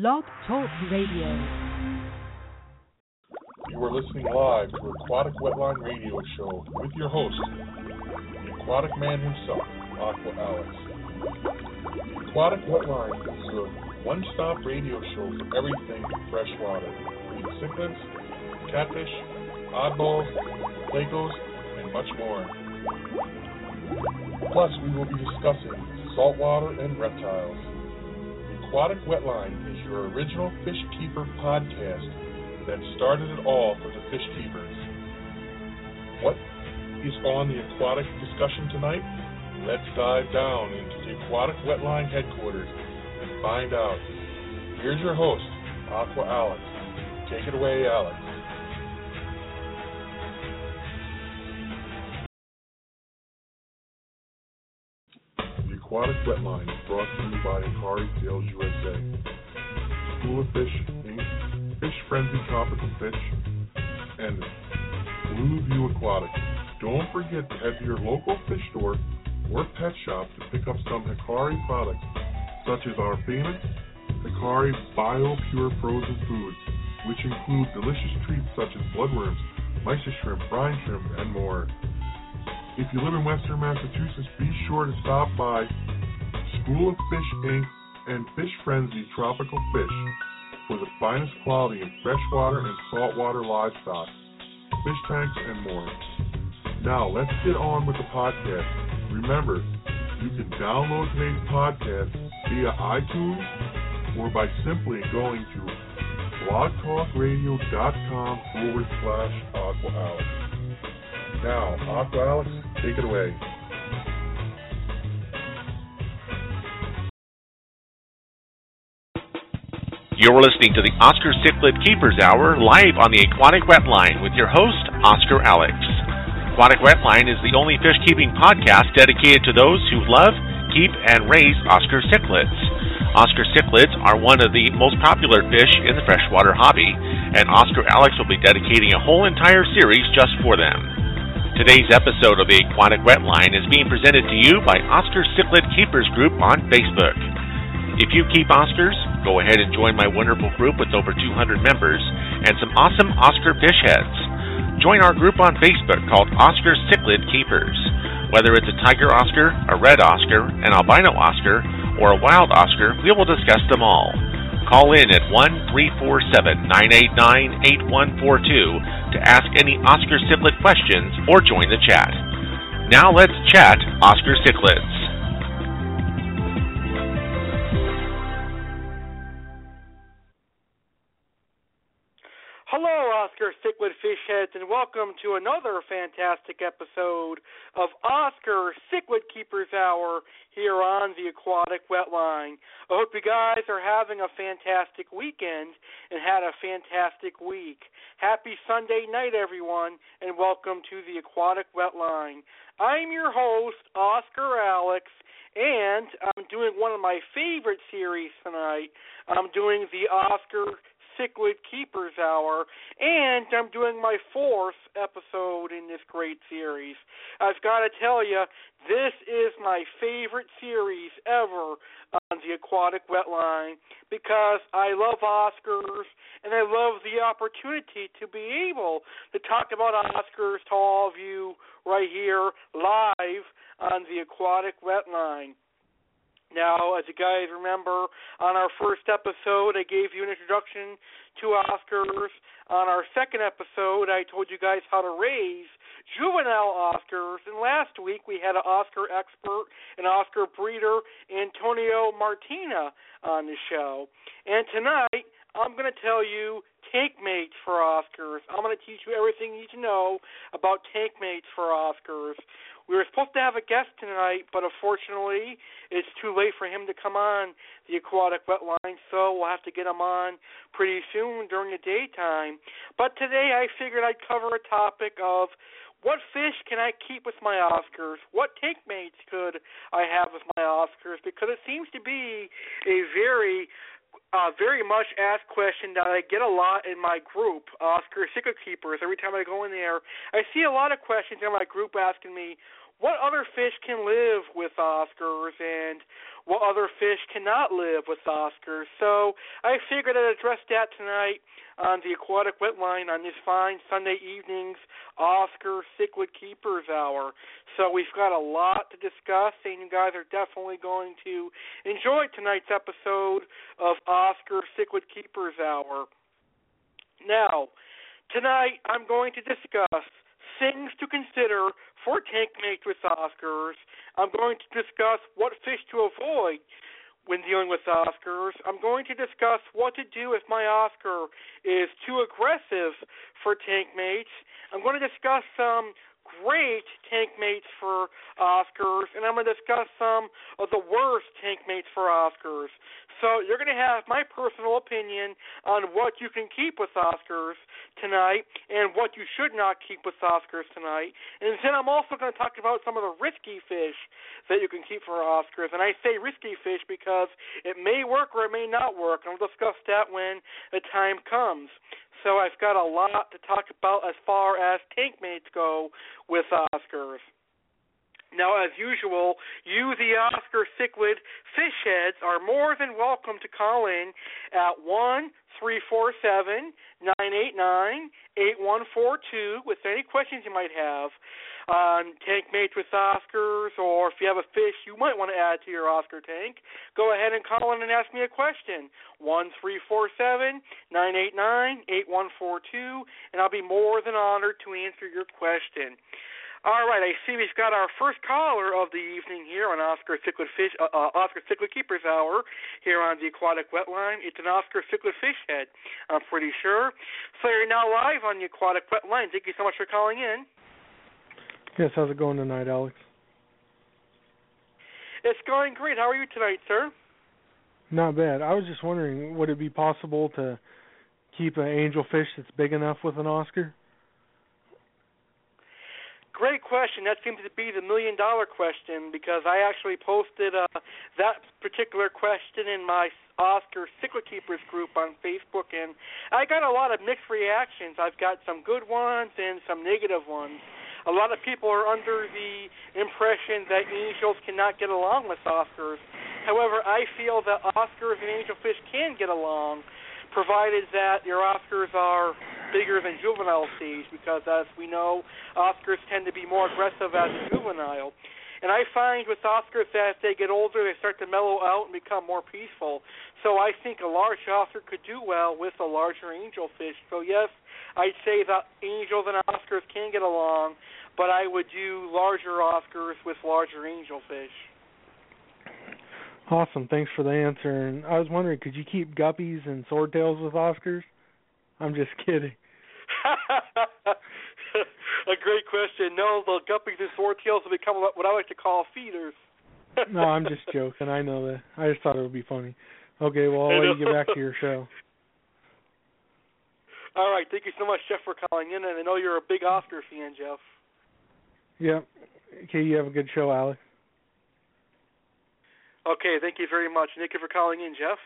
Blog Talk Radio. You are listening live to Aquatic Wetline Radio Show with your host, the aquatic man himself, Aqua Alex. Aquatic Wetline is your one-stop radio show for everything freshwater, including cichlids, catfish, oddballs, plecos, and much more. Plus, we will be discussing saltwater and reptiles. Aquatic Wetline is your original fish keeper podcast that started it all for the fish keepers. What is on the aquatic discussion tonight? Let's dive down into the Aquatic Wetline headquarters and find out. Here's your host, Aqua Alex. Take it away, Alex. Aquatic Wetline is brought to you by Hikari Sales USA, School of Fish, Inc., Fish Frenzy Tropical Fish, and Blue View Aquatic. Don't forget to head to your local fish store or pet shop to pick up some Hikari products, such as our famous Hikari Bio Pure Frozen Foods, which include delicious treats such as bloodworms, mysis shrimp, brine shrimp, and more. If you live in Western Massachusetts, be sure to stop by School of Fish Inc. and Fish Frenzy Tropical Fish for the finest quality in freshwater and saltwater livestock, fish tanks, and more. Now, let's get on with the podcast. Remember, you can download today's podcast via iTunes or by simply going to blogtalkradio.com forward slash Aqua Alex. Now, Aqua Alex, take it away. You're listening to the Oscar Cichlid Keepers Hour live on the Aquatic Wetline with your host, Oscar Alex. Aquatic Wetline is the only fish keeping podcast dedicated to those who love, keep, and raise Oscar cichlids. Oscar cichlids are one of the most popular fish in the freshwater hobby, and Oscar Alex will be dedicating a whole entire series just for them. Today's episode of the Aquatic Wetline is being presented to you by Oscar Cichlid Keepers Group on Facebook. If you keep Oscars, go ahead and join my wonderful group with over 200 members and some awesome Oscar fish heads. Join our group on Facebook called Oscar Cichlid Keepers. Whether it's a tiger Oscar, a red Oscar, an albino Oscar, or a wild Oscar, we will discuss them all. Call in at 1 347 989 8142 to ask any Oscar Cichlid questions or join the chat. Now let's chat Oscar Cichlids. Hello, Oscar Cichlid Fishheads, and welcome to another fantastic episode of Oscar Cichlid Keepers Hour here on the Aquatic Wetline. I hope you guys are having a fantastic weekend and had a fantastic week. Happy Sunday night, everyone, and welcome to the Aquatic Wetline. I'm your host, Oscar Alex, and I'm doing one of my favorite series tonight. I'm doing the Oscar Cichlid Keepers Hour, and I'm doing my fourth episode in this great series. I've got to tell you, this is my favorite series ever on the Aquatic Wetline because I love Oscars and I love the opportunity to be able to talk about Oscars to all of you right here live on the Aquatic Wetline. Now, as you guys remember, on our first episode, I gave you an introduction to Oscars. On our second episode, I told you guys how to raise juvenile Oscars. And last week, we had an Oscar expert, an Oscar breeder, Antonio Martina, on the show. And tonight, I'm going to tell you tank mates for Oscars. I'm going to teach you everything you need to know about tank mates for Oscars. We were supposed to have a guest tonight, but unfortunately, it's too late for him to come on the aquatic wetline, so we'll have to get him on pretty soon during the daytime. But today, I figured I'd cover a topic of what fish can I keep with my Oscars? What tank mates could I have with my Oscars? Because it seems to be a very uh, very much asked question that I get a lot in my group, Oscar Cichlid Keepers. Every time I go in there, I see a lot of questions in my group asking me, what other fish can live with Oscars and what other fish cannot live with Oscars. So I figured I'd address that tonight on the Aquatic Wetline on this fine Sunday evening's Oscar Cichlid Keepers Hour. So we've got a lot to discuss, and you guys are definitely going to enjoy tonight's episode of Oscar Cichlid Keepers Hour. Now, tonight I'm going to discuss things to consider for tank mates with Oscars. I'm going to discuss what fish to avoid when dealing with Oscars. I'm going to discuss what to do if my Oscar is too aggressive for tank mates. I'm going to discuss some great tank mates for Oscars, and I'm going to discuss some of the worst tank mates for Oscars. So you're going to have my personal opinion on what you can keep with Oscars tonight and what you should not keep with Oscars tonight. And then I'm also going to talk about some of the risky fish that you can keep for Oscars. And I say risky fish because it may work or it may not work. And I'll discuss that when the time comes. So I've got a lot to talk about as far as tank mates go with Oscars. Now, as usual, you, the Oscar Cichlid fish heads, are more than welcome to call in at one three four seven nine eight nine eight one four two with any questions you might have on tank mates with Oscars, or if you have a fish you might want to add to your Oscar tank, go ahead and call in and ask me a question. One three four seven nine eight nine eight one four two, and I'll be more than honored to answer your question. All right, I see we've got our first caller of the evening here on Oscar Cichlid Fish, uh, uh, Oscar Cichlid Keepers Hour here on the Aquatic Wetline. It's an Oscar Cichlid Fish Head, I'm pretty sure. So you're now live on the Aquatic Wetline. Thank you so much for calling in. Yes, how's it going tonight, Alex? It's going great. How are you tonight, sir? Not bad. I was just wondering, would it be possible to keep an angelfish that's big enough with an Oscar? Great question. That seems to be the million dollar question because I actually posted uh, that particular question in my Oscar Cichlid Keepers group on Facebook, and I got a lot of mixed reactions. I've got some good ones and some negative ones. A lot of people are under the impression that angels cannot get along with Oscars. However, I feel that Oscars and angelfish can get along provided that your Oscars are bigger than juvenile stage because, as we know, Oscars tend to be more aggressive as a juvenile. And I find with Oscars as they get older, they start to mellow out and become more peaceful. So I think a large Oscar could do well with a larger angelfish. So yes, I'd say that angels and Oscars can get along, but I would do larger Oscars with larger angelfish. Awesome. Thanks for the answer. And I was wondering, could you keep guppies and swordtails with Oscars? I'm just kidding. a great question. No, the guppies and swordtails will become what I like to call feeders. no, I'm just joking. I know that. I just thought it would be funny. Okay, well, I'll let you get back to your show. All right. Thank you so much, Jeff, for calling in. And I know you're a big Oscar fan, Jeff. Yep. Okay, you have a good show, Alex. Okay, thank you very much. Thank you for calling in, Jeff.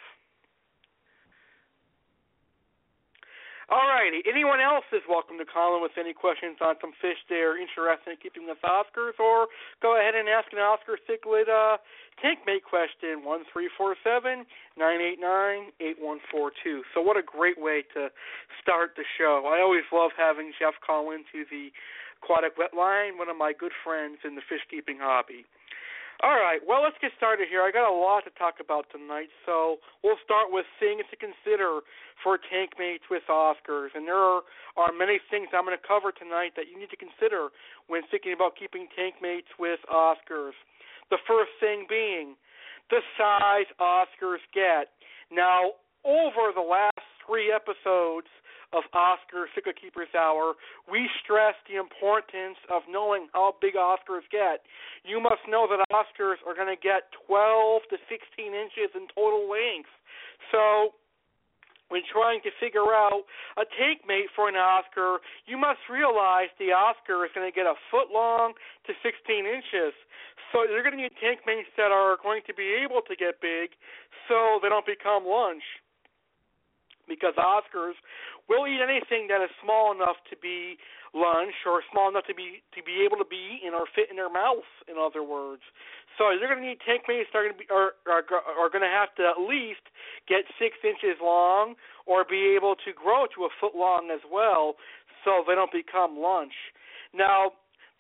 All righty. Anyone else is welcome to call in with any questions on some fish they're interested in keeping with Oscars, or go ahead and ask an Oscar Cichlid uh, tank mate question one three four seven nine eight nine eight one four two. So what a great way to start the show. I always love having Jeff call into the aquatic wet line, one of my good friends in the fish keeping hobby. All right, well, let's get started here. I got a lot to talk about tonight, so we'll start with things to consider for tank mates with Oscars. And there are, are many things I'm going to cover tonight that you need to consider when thinking about keeping tank mates with Oscars. The first thing being the size Oscars get. Now, over the last three episodes, of Oscar Cichlid Keepers Hour, we stress the importance of knowing how big Oscars get. You must know that Oscars are going to get 12 to 16 inches in total length. So, when trying to figure out a take mate for an Oscar, you must realize the Oscar is going to get a foot long to 16 inches. So you're going to need tank mates that are going to be able to get big so they don't become lunch. Because Oscars will eat anything that is small enough to be lunch or small enough to be to be able to be eaten or fit in their mouth. In other words, so they're going to need tank mates that are going to be are are, are going to have to at least get six inches long or be able to grow to a foot long as well, so they don't become lunch. Now,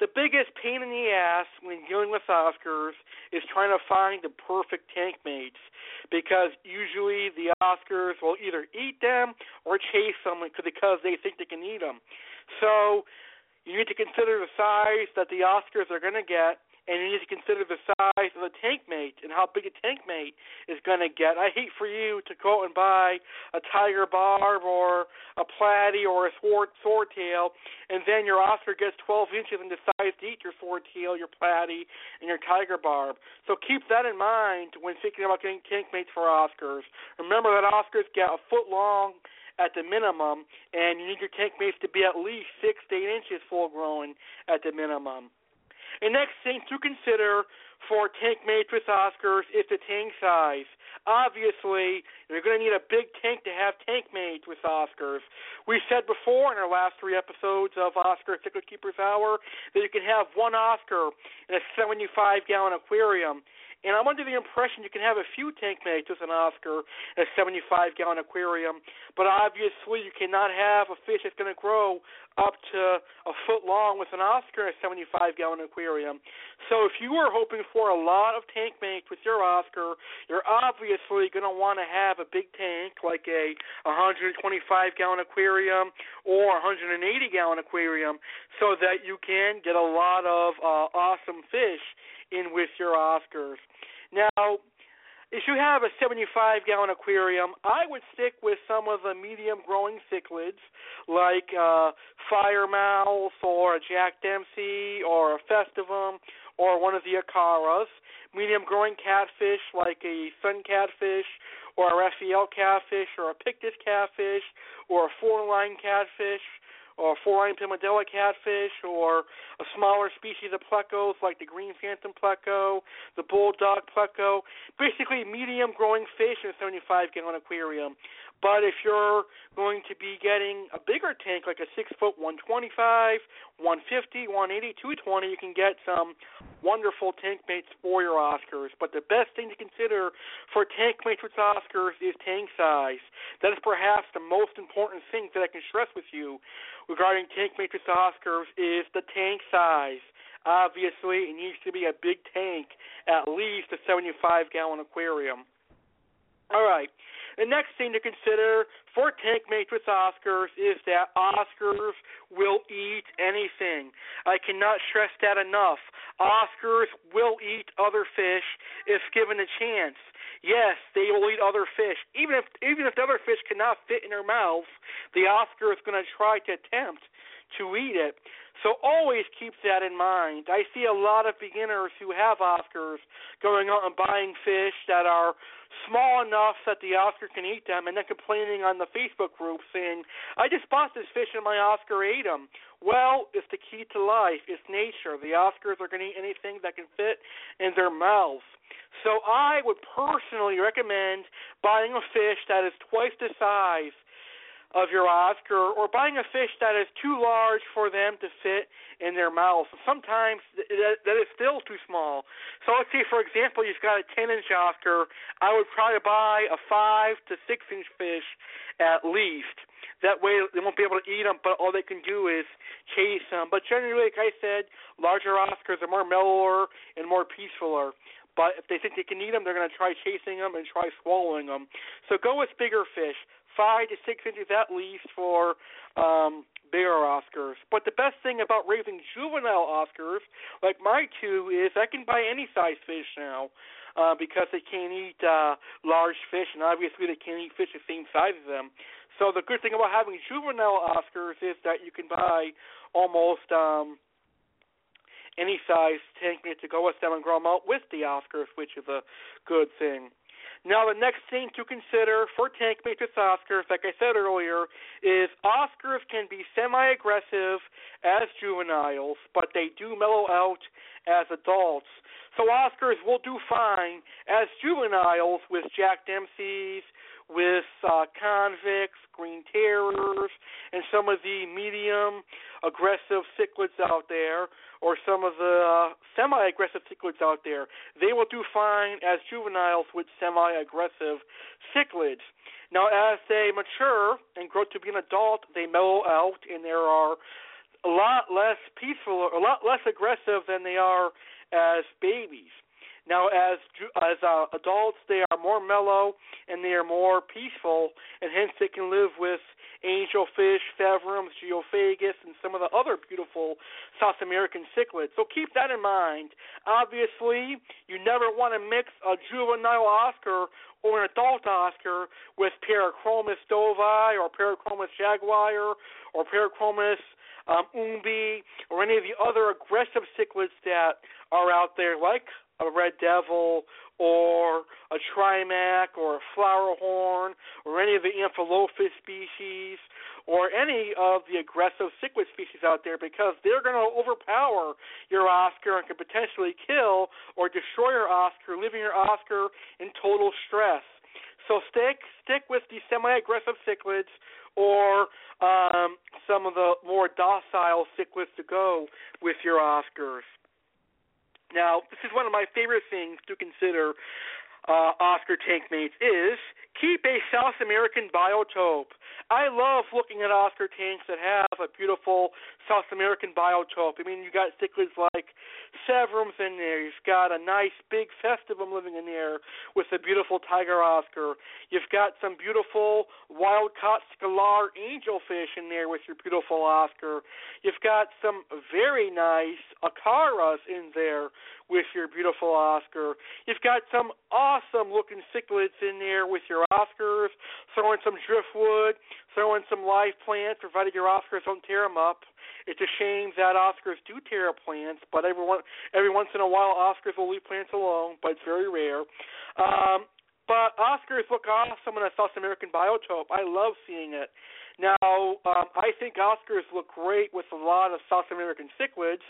the biggest pain in the ass when dealing with Oscars is trying to find the perfect tank mates because usually the Oscars will either eat them or chase them because they think they can eat them. So you need to consider the size that the Oscars are going to get and you need to consider the size of the tank mate and how big a tank mate is going to get. I hate for you to go and buy a tiger barb or a platy or a sword swordtail, and then your Oscar gets 12 inches and decides to eat your swordtail, your platy, and your tiger barb. So keep that in mind when thinking about getting tank mates for Oscars. Remember that Oscars get a foot long at the minimum, and you need your tank mates to be at least six to eight inches full grown at the minimum. And next thing to consider for tank with Oscars is the tank size. Obviously, you're going to need a big tank to have tank mates with Oscars. We said before in our last three episodes of Oscar Cichlid Keepers Hour that you can have one Oscar in a 75 gallon aquarium. And I'm under the impression you can have a few tank with an Oscar in a 75 gallon aquarium, but obviously you cannot have a fish that's going to grow up to a foot long with an Oscar in a 75 gallon aquarium. So if you are hoping for a lot of tank mates with your Oscar, you're obviously going to want to have a big tank like a 125 gallon aquarium or 180 gallon aquarium so that you can get a lot of uh, awesome fish in with your Oscars. Now, if you have a 75 gallon aquarium, I would stick with some of the medium growing cichlids like uh, fire or a Jack Dempsey or a festivum or one of the acaras. Medium growing catfish like a sun catfish or a Raphael catfish or a Pictus catfish or a four line catfish or four-line Pimelodella catfish, or a smaller species of plecos like the green phantom pleco, the bulldog pleco. Basically, medium growing fish in a 75 gallon aquarium. But if you're going to be getting a bigger tank, like a six foot 125, 150, 180, 220, you can get some wonderful tank mates for your Oscars. But the best thing to consider for tank mates with Oscars is tank size. That is perhaps the most important thing that I can stress with you regarding tank mates with Oscars is the tank size. Obviously, it needs to be a big tank, at least a 75 gallon aquarium. All right. The next thing to consider for tank mates with Oscars is that Oscars will eat anything. I cannot stress that enough. Oscars will eat other fish if given a chance. Yes, they will eat other fish. Even if even if the other fish cannot fit in their mouths, the Oscar is going to try to attempt to eat it. So always keep that in mind. I see a lot of beginners who have Oscars going out and buying fish that are small enough that the Oscar can eat them, and then complaining on the Facebook group saying, "I just bought this fish and my Oscar ate them." Well, it's the key to life. It's nature. The Oscars are going to eat anything that can fit in their mouths. So I would personally recommend buying a fish that is twice the size of your Oscar or buying a fish that is too large for them to fit in their mouth. Sometimes that, that is still too small. So let's say, for example, you've got a 10 inch Oscar. I would probably buy a 5 to 6 inch fish at least. That way they won't be able to eat them, but all they can do is chase them. But generally, like I said, larger Oscars are more mellower and more peacefuler. But if they think they can eat them, they're going to try chasing them and try swallowing them. So go with bigger fish five to six inches at least for um, bigger Oscars. But the best thing about raising juvenile Oscars, like my two, is I can buy any size fish now. Uh, because they can't eat uh, large fish, and obviously they can't eat fish the same size as them. So the good thing about having juvenile Oscars is that you can buy almost um, any size tank to go with them and grow them out with the Oscars, which is a good thing. Now, the next thing to consider for tank matrix Oscars, like I said earlier, is Oscars can be semi aggressive as juveniles, but they do mellow out as adults. So Oscars will do fine as juveniles with Jack Dempsey's, with uh, convicts, green terrors, and some of the medium aggressive cichlids out there, or some of the uh, semi-aggressive cichlids out there. They will do fine as juveniles with semi-aggressive cichlids. Now, as they mature and grow to be an adult, they mellow out, and there are a lot less peaceful, a lot less aggressive than they are as babies. Now, as as uh, adults, they are more mellow and they are more peaceful, and hence they can live with angelfish, severums, geophagus, and some of the other beautiful South American cichlids. So keep that in mind. Obviously, you never want to mix a juvenile Oscar or an adult Oscar with Parachromis dovi or Parachromis jaguar or Parachromis um, umbi or any of the other aggressive cichlids that are out there, like a red devil or a trimac or a flower horn or any of the amphilophus species or any of the aggressive cichlid species out there because they're going to overpower your Oscar and can potentially kill or destroy your Oscar, leaving your Oscar in total stress. So stick stick with the semi-aggressive cichlids or um, some of the more docile cichlids to go with your Oscars. Now, this is one of my favorite things to consider uh, Oscar tank mates is keep a South American biotope. I love looking at Oscar tanks that have a beautiful South American biotope. I mean, you got cichlids like Severums in there. You've got a nice big festivum living in there with a beautiful tiger Oscar. You've got some beautiful wild caught scalar angelfish in there with your beautiful Oscar. You've got some very nice acaras in there with your beautiful Oscar. You've got some awesome looking cichlids in there with your Oscars. Throw in some driftwood. Throw in some live plants, provided your Oscars don't tear them up. It's a shame that Oscars do tear up plants, but every one, every once in a while Oscars will leave plants alone, but it's very rare. Um, but Oscars look awesome when I saw South American biotope. I love seeing it. Now, um, I think Oscars look great with a lot of South American cichlids,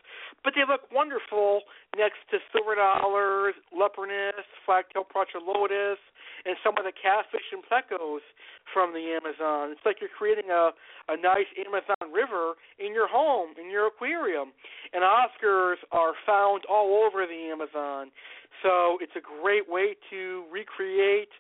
but they look wonderful next to silver dollars, leporinus, flagtail prochilodus, and some of the catfish and plecos from the Amazon. It's like you're creating a, a nice Amazon river in your home, in your aquarium. And Oscars are found all over the Amazon. So it's a great way to recreate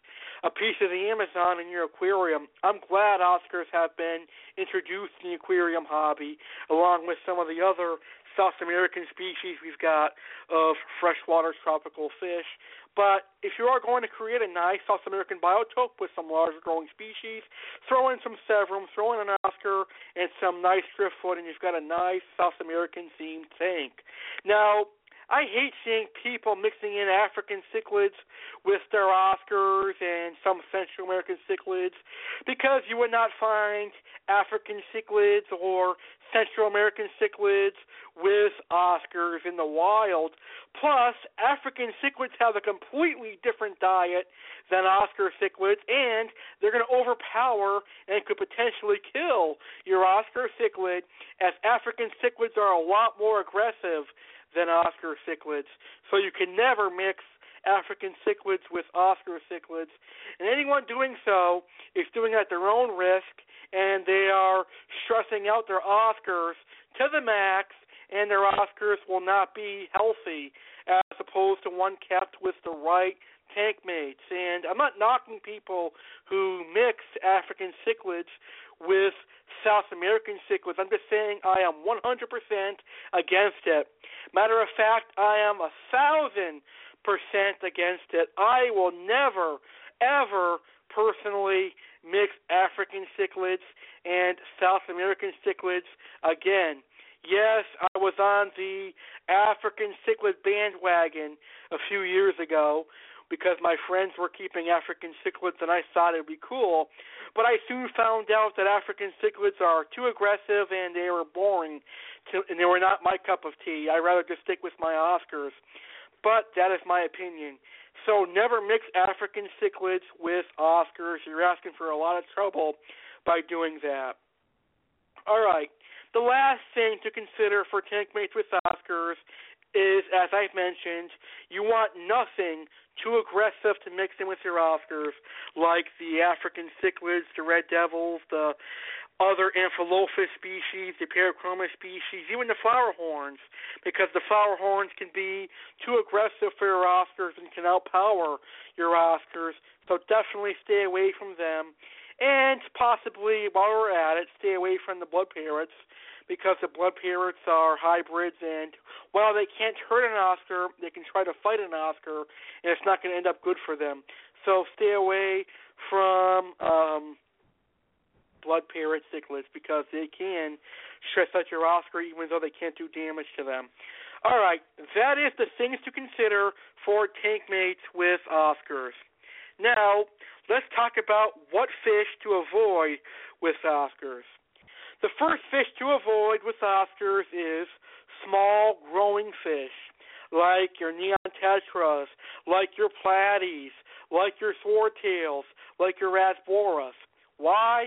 a piece of the Amazon in your aquarium. I'm glad Oscars have been introduced in the aquarium hobby, along with some of the other South American species we've got of freshwater tropical fish. But if you are going to create a nice South American biotope with some large growing species, throw in some Severum, throw in an Oscar, and some nice driftwood, and you've got a nice South American themed tank. Now, I hate seeing people mixing in African cichlids with their Oscars and some Central American cichlids because you would not find African cichlids or Central American cichlids with Oscars in the wild. Plus, African cichlids have a completely different diet than Oscar cichlids, and they're going to overpower and could potentially kill your Oscar cichlid, as African cichlids are a lot more aggressive than Oscar cichlids. So you can never mix African cichlids with Oscar cichlids. And anyone doing so is doing it at their own risk, and they are stressing out their Oscars to the max, and their Oscars will not be healthy as opposed to one kept with the right tank mates. And I'm not knocking people who mix African cichlids with South American cichlids. I'm just saying I am 100% against it. Matter of fact, I am a thousand percent against it. I will never, ever personally mix African cichlids and South American cichlids again. Yes, I was on the African cichlid bandwagon a few years ago because my friends were keeping African cichlids and I thought it'd be cool. But I soon found out that African cichlids are too aggressive and they were boring, to, and they were not my cup of tea. I'd rather just stick with my Oscars. But that is my opinion. So never mix African cichlids with Oscars. You're asking for a lot of trouble by doing that. All right. The last thing to consider for tank mates with Oscars is, as I've mentioned, you want nothing too aggressive to mix in with your Oscars, like the African cichlids, the red devils, the other Amphilophus species, the Parachromis species, even the flower horns, because the flower horns can be too aggressive for your Oscars and can outpower your Oscars. So definitely stay away from them. And possibly, while we're at it, stay away from the blood parrots because the blood parrots are hybrids, and while they can't hurt an Oscar, they can try to fight an Oscar, and it's not going to end up good for them. So stay away from um, blood parrot cichlids because they can stress out your Oscar even though they can't do damage to them. All right, that is the things to consider for tank mates with Oscars. Now, let's talk about what fish to avoid with Oscars. The first fish to avoid with Oscars is small growing fish, like your neon tetras, like your platies, like your swordtails, like your rasboras. Why?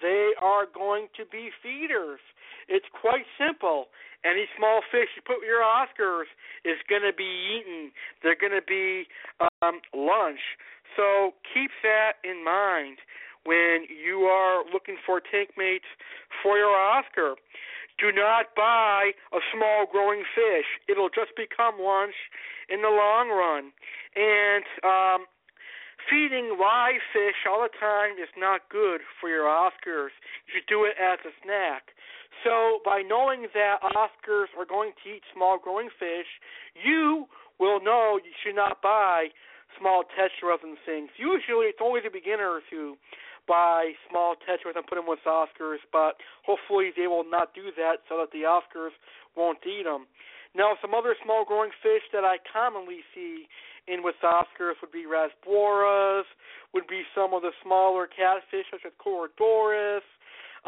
They are going to be feeders. It's quite simple. Any small fish you put with your Oscars is going to be eaten. They're going to be um, lunch. So keep that in mind when you are looking for tank mates for your Oscar. Do not buy a small growing fish. It'll just become lunch in the long run. And um, feeding live fish all the time is not good for your Oscars. You should do it as a snack. So, by knowing that Oscars are going to eat small growing fish, you will know you should not buy small tetras and things. Usually, it's only the beginners who buy small tetras and put them with Oscars, but hopefully they will not do that so that the Oscars won't eat them. Now, some other small growing fish that I commonly see in with Oscars would be rasboras, would be some of the smaller catfish such as Corydoras,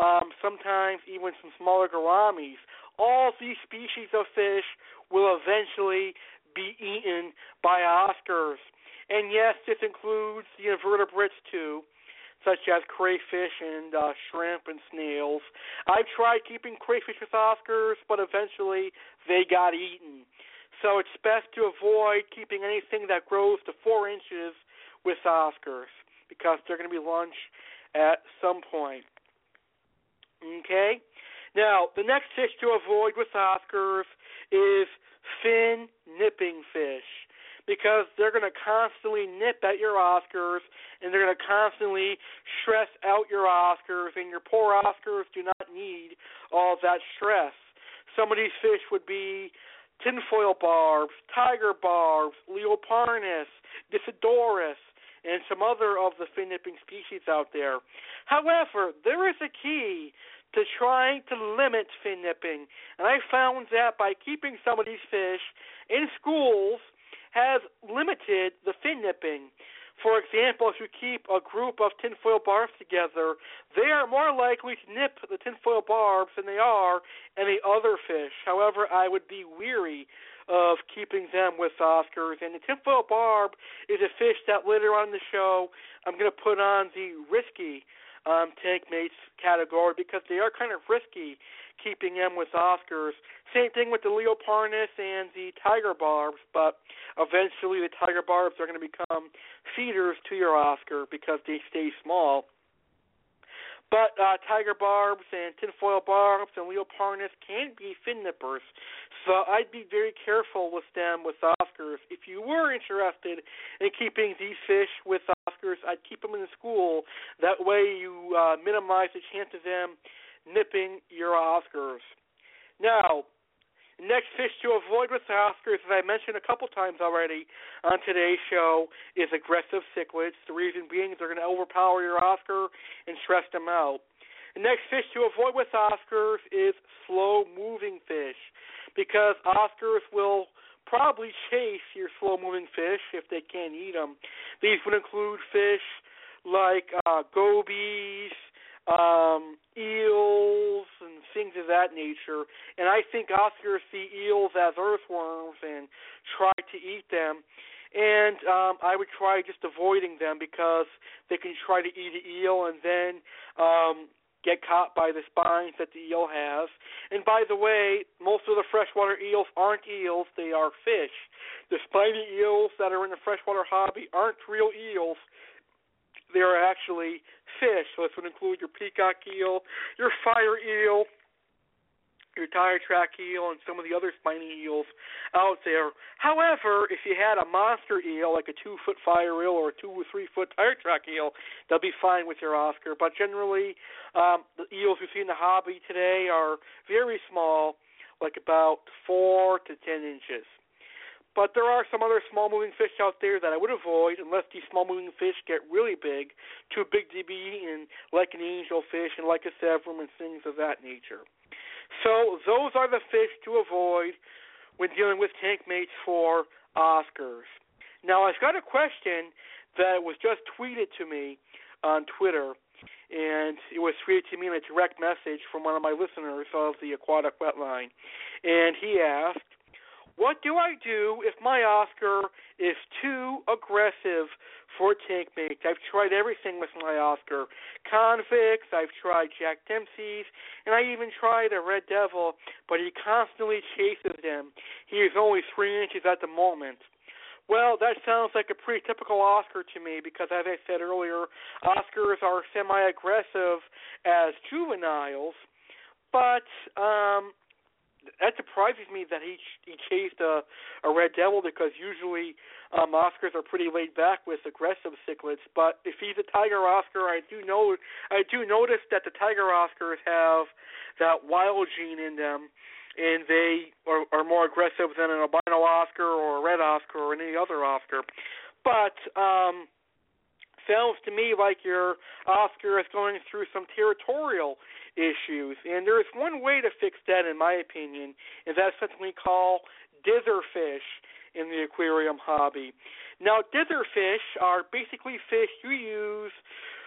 um, sometimes even some smaller gouramis. All these species of fish will eventually be eaten by Oscars. And yes, this includes the invertebrates too, such as crayfish and uh, shrimp and snails. I've tried keeping crayfish with Oscars, but eventually they got eaten. So it's best to avoid keeping anything that grows to four inches with Oscars because they're going to be lunch at some point. Okay? Now, the next fish to avoid with Oscars is fin nipping fish because they're going to constantly nip at your Oscars and they're going to constantly stress out your Oscars, and your poor Oscars do not need all that stress. Some of these fish would be tinfoil barbs, tiger barbs, leporinus, Distichodus, and some other of the fin nipping species out there. However, there is a key to trying to limit fin nipping, and I found that by keeping some of these fish in schools has limited the fin nipping. For example, if you keep a group of tinfoil barbs together, they are more likely to nip the tinfoil barbs than they are any other fish. However, I would be weary of keeping them with Oscars. And the tinfoil barb is a fish that later on in the show I'm going to put on the risky um, tank mates category because they are kind of risky keeping them with Oscars. Same thing with the Leporinus and the Tiger Barbs, but eventually the Tiger Barbs are going to become feeders to your Oscar because they stay small. But uh, tiger barbs and tinfoil barbs and leporinus can be fin nippers, so I'd be very careful with them with Oscars. If you were interested in keeping these fish with Oscars, I'd keep them in the school. That way, you uh, minimize the chance of them nipping your Oscars. Now, next fish to avoid with Oscars, as I mentioned a couple times already on today's show, is aggressive cichlids. The reason being is they're going to overpower your Oscar and stress them out. The next fish to avoid with Oscars is slow moving fish because Oscars will probably chase your slow moving fish if they can't eat them. These would include fish like uh, gobies, um, eels and things of that nature. And I think Oscars see eels as earthworms and try to eat them. And um, I would try just avoiding them because they can try to eat an eel and then um, get get caught by the spines that the eel has. And by the way, most of the freshwater eels aren't eels, they are fish. The spiny eels that are in the freshwater hobby aren't real eels. They are actually fish. So this would include your peacock eel, your fire eel, your tire track eel and some of the other spiny eels out there. However, if you had a monster eel like a two foot fire eel or a two or three foot tire track eel, they'll be fine with your Oscar. But generally, um, the eels we see in the hobby today are very small, like about four to ten inches. But there are some other small moving fish out there that I would avoid unless these small moving fish get really big, too big to be eaten, like an angelfish and like a severum and things of that nature. So those are the fish to avoid when dealing with tank mates for Oscars. Now I've got a question that was just tweeted to me on Twitter, and it was tweeted to me in a direct message from one of my listeners of the Aquatic Wetline, and he asked, "What do I do if my Oscar is too aggressive for tank mates. I've tried everything with my Oscar. Convicts, I've tried Jack Dempsey's, and I even tried a Red Devil, but he constantly chases them. He is only three inches at the moment. Well, that sounds like a pretty typical Oscar to me because, as I said earlier, Oscars are semi aggressive as juveniles, but um, that surprises me that he he chased a a red devil because usually um Oscars are pretty laid back with aggressive cichlids. But if he's a tiger Oscar, I do know I do notice that the tiger Oscars have that wild gene in them, and they are, are more aggressive than an albino Oscar or a red Oscar or any other Oscar. But um sounds to me like your Oscar is going through some territorial issues. And there is one way to fix that, in my opinion, and that's something we call dither fish in the aquarium hobby. Now, dither fish are basically fish you use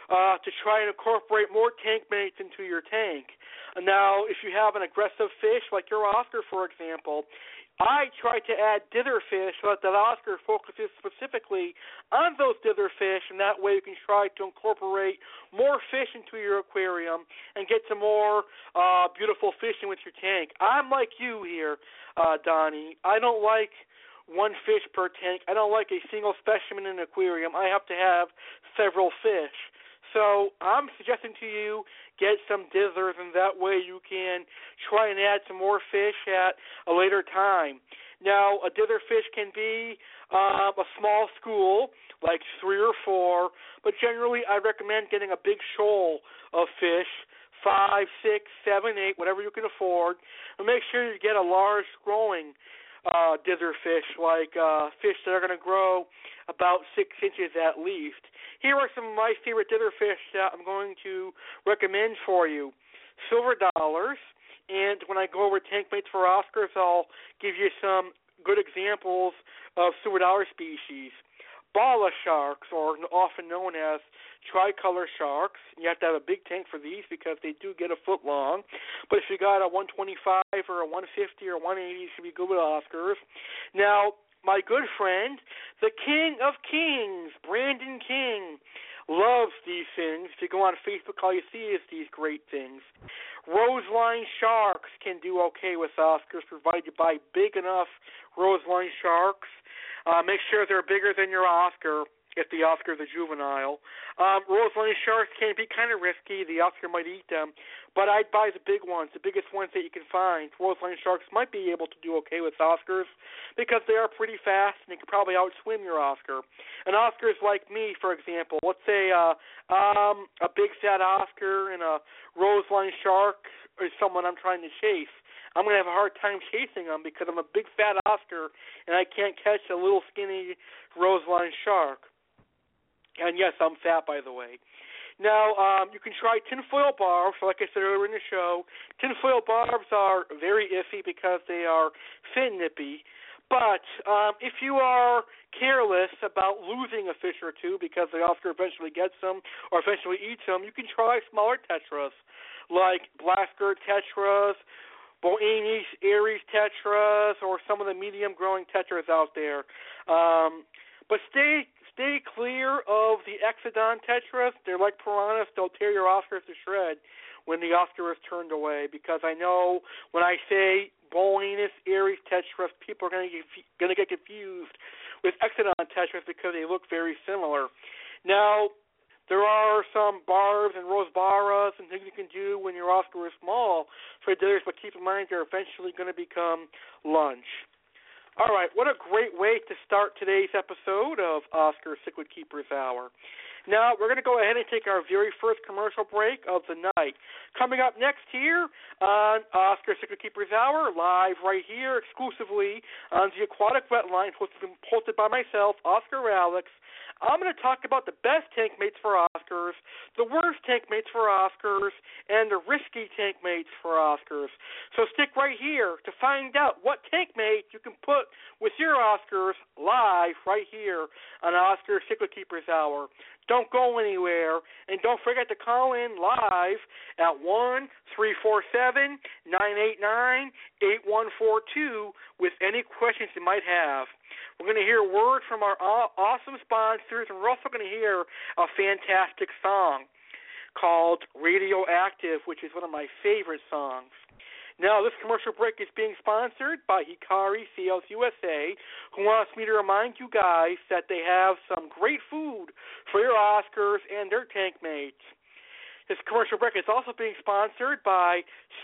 uh, to try and incorporate more tank mates into your tank. Now, if you have an aggressive fish like your Oscar, for example, I try to add ditherfish so that Oscar focuses specifically on those ditherfish, and that way you can try to incorporate more fish into your aquarium and get some more uh, beautiful fishing with your tank. I'm like you here, uh, Donnie. I don't like one fish per tank. I don't like a single specimen in an aquarium. I have to have several fish. So I'm suggesting to you get some dithers, and that way you can try and add some more fish at a later time. Now, a dither fish can be um, a small school, like three or four, but generally I recommend getting a big shoal of fish, five, six, seven, eight, whatever you can afford, and make sure you get a large growing uh, dither fish, like uh, fish that are going to grow about six inches at least. Here are some of my favorite dither fish that I'm going to recommend for you. Silver dollars, and when I go over tank mates for Oscars, I'll give you some good examples of silver dollar species. Bala sharks, or often known as tricolor sharks. You have to have a big tank for these because they do get a foot long. But if you got a 125 or a 150 or 180, you should be good with Oscars. Now, my good friend, the King of Kings, Brandon King, loves these things. If you go on Facebook, all you see is these great things. Roseline sharks can do okay with Oscars, provided you buy big enough roseline sharks. Uh, make sure they're bigger than your Oscar if the Oscar a juvenile. Um, Roseline sharks can be kind of risky. The Oscar might eat them, but I'd buy the big ones, the biggest ones that you can find. Roseline sharks might be able to do okay with Oscars because they are pretty fast and they can probably outswim your Oscar. An Oscar like me, for example. Let's say uh, um, a big fat Oscar and a Roseline shark is someone I'm trying to chase. I'm to have a hard time chasing them because I'm a big fat Oscar and I can't catch a little skinny Roseline shark. And yes, I'm fat, by the way. Now, um, you can try tinfoil barbs. Like I said earlier in the show, tinfoil barbs are very iffy because they are fin nippy. But um, if you are careless about losing a fish or two because the Oscar eventually gets them or eventually eats them, you can try smaller tetras like black skirt tetras, Buenos Aires tetras, or some of the medium growing tetras out there. Um, but stay stay clear of the Exodon tetras. They're like piranhas; they'll tear your Oscars to shred when the Oscar is turned away. Because I know when I say Buenos Aires tetras, people are going to get confused with Exodon tetras because they look very similar. Now, there are some barbs and rose barras and things you can do when your Oscar is small for dinners, but keep in mind they're eventually going to become lunch. All right, what a great way to start today's episode of Oscar Cichlid Keepers Hour. Now, we're going to go ahead and take our very first commercial break of the night. Coming up next here on Oscar Cichlid Keepers Hour, live right here exclusively on the Aquatic Wetline, hosted by myself, Oscar Alex, I'm going to talk about the best tank mates for Oscars, the worst tank mates for Oscars, and the risky tank mates for Oscars. So stick right here to find out what tank mate you can put with your Oscars live right here on Oscar Cichlid Keepers Hour. Don't go anywhere, and don't forget to call in live at one three four seven nine eight nine eight one four two with any questions you might have. We're going to hear words from our awesome sponsors, and we're also going to hear a fantastic song called Radioactive, which is one of my favorite songs. Now, this commercial break is being sponsored by Hikari Sales USA, who wants me to remind you guys that they have some great food for your Oscars and their tank mates. This commercial break is also being sponsored by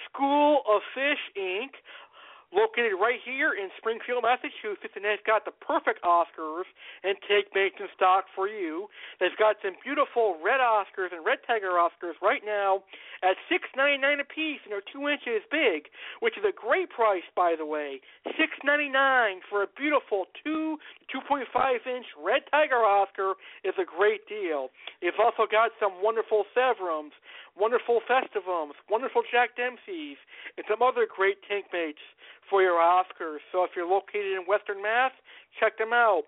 School of Fish Inc., located right here in Springfield, Massachusetts, and has got the perfect Oscars and take mates in stock for you. They've got some beautiful red Oscars and red tiger Oscars right now at six ninety nine a piece, and they're two inches big, which is a great price, by the way. Six ninety nine for a beautiful two two point five inch red tiger Oscar is a great deal. They've also got some wonderful Severums, wonderful Festivums, wonderful Jack Dempsey's, and some other great tank mates for your Oscars. So if you're located in Western Mass, check them out.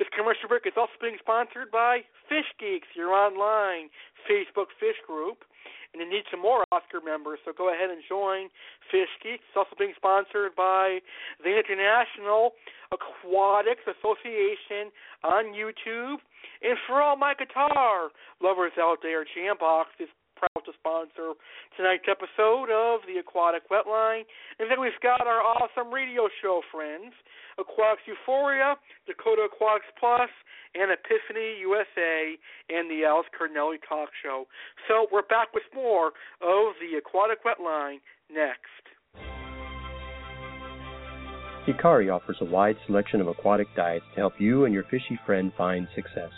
This commercial break is also being sponsored by Fish Geeks, your online Facebook fish group. And they need some more Oscar members, so go ahead and join Fish Geeks. It's also being sponsored by the International Aquatics Association on YouTube. And for all my guitar lovers out there, Jambox is proud to sponsor tonight's episode of the Aquatic Wetline. And then we've got our awesome radio show friends, Aquatics Euphoria, Dakota Aquatics Plus, and Epiphany USA, and the Alex Cardinelli Talk Show. So we're back with more of the Aquatic Wetline next. Hikari offers a wide selection of aquatic diets to help you and your fishy friend find success.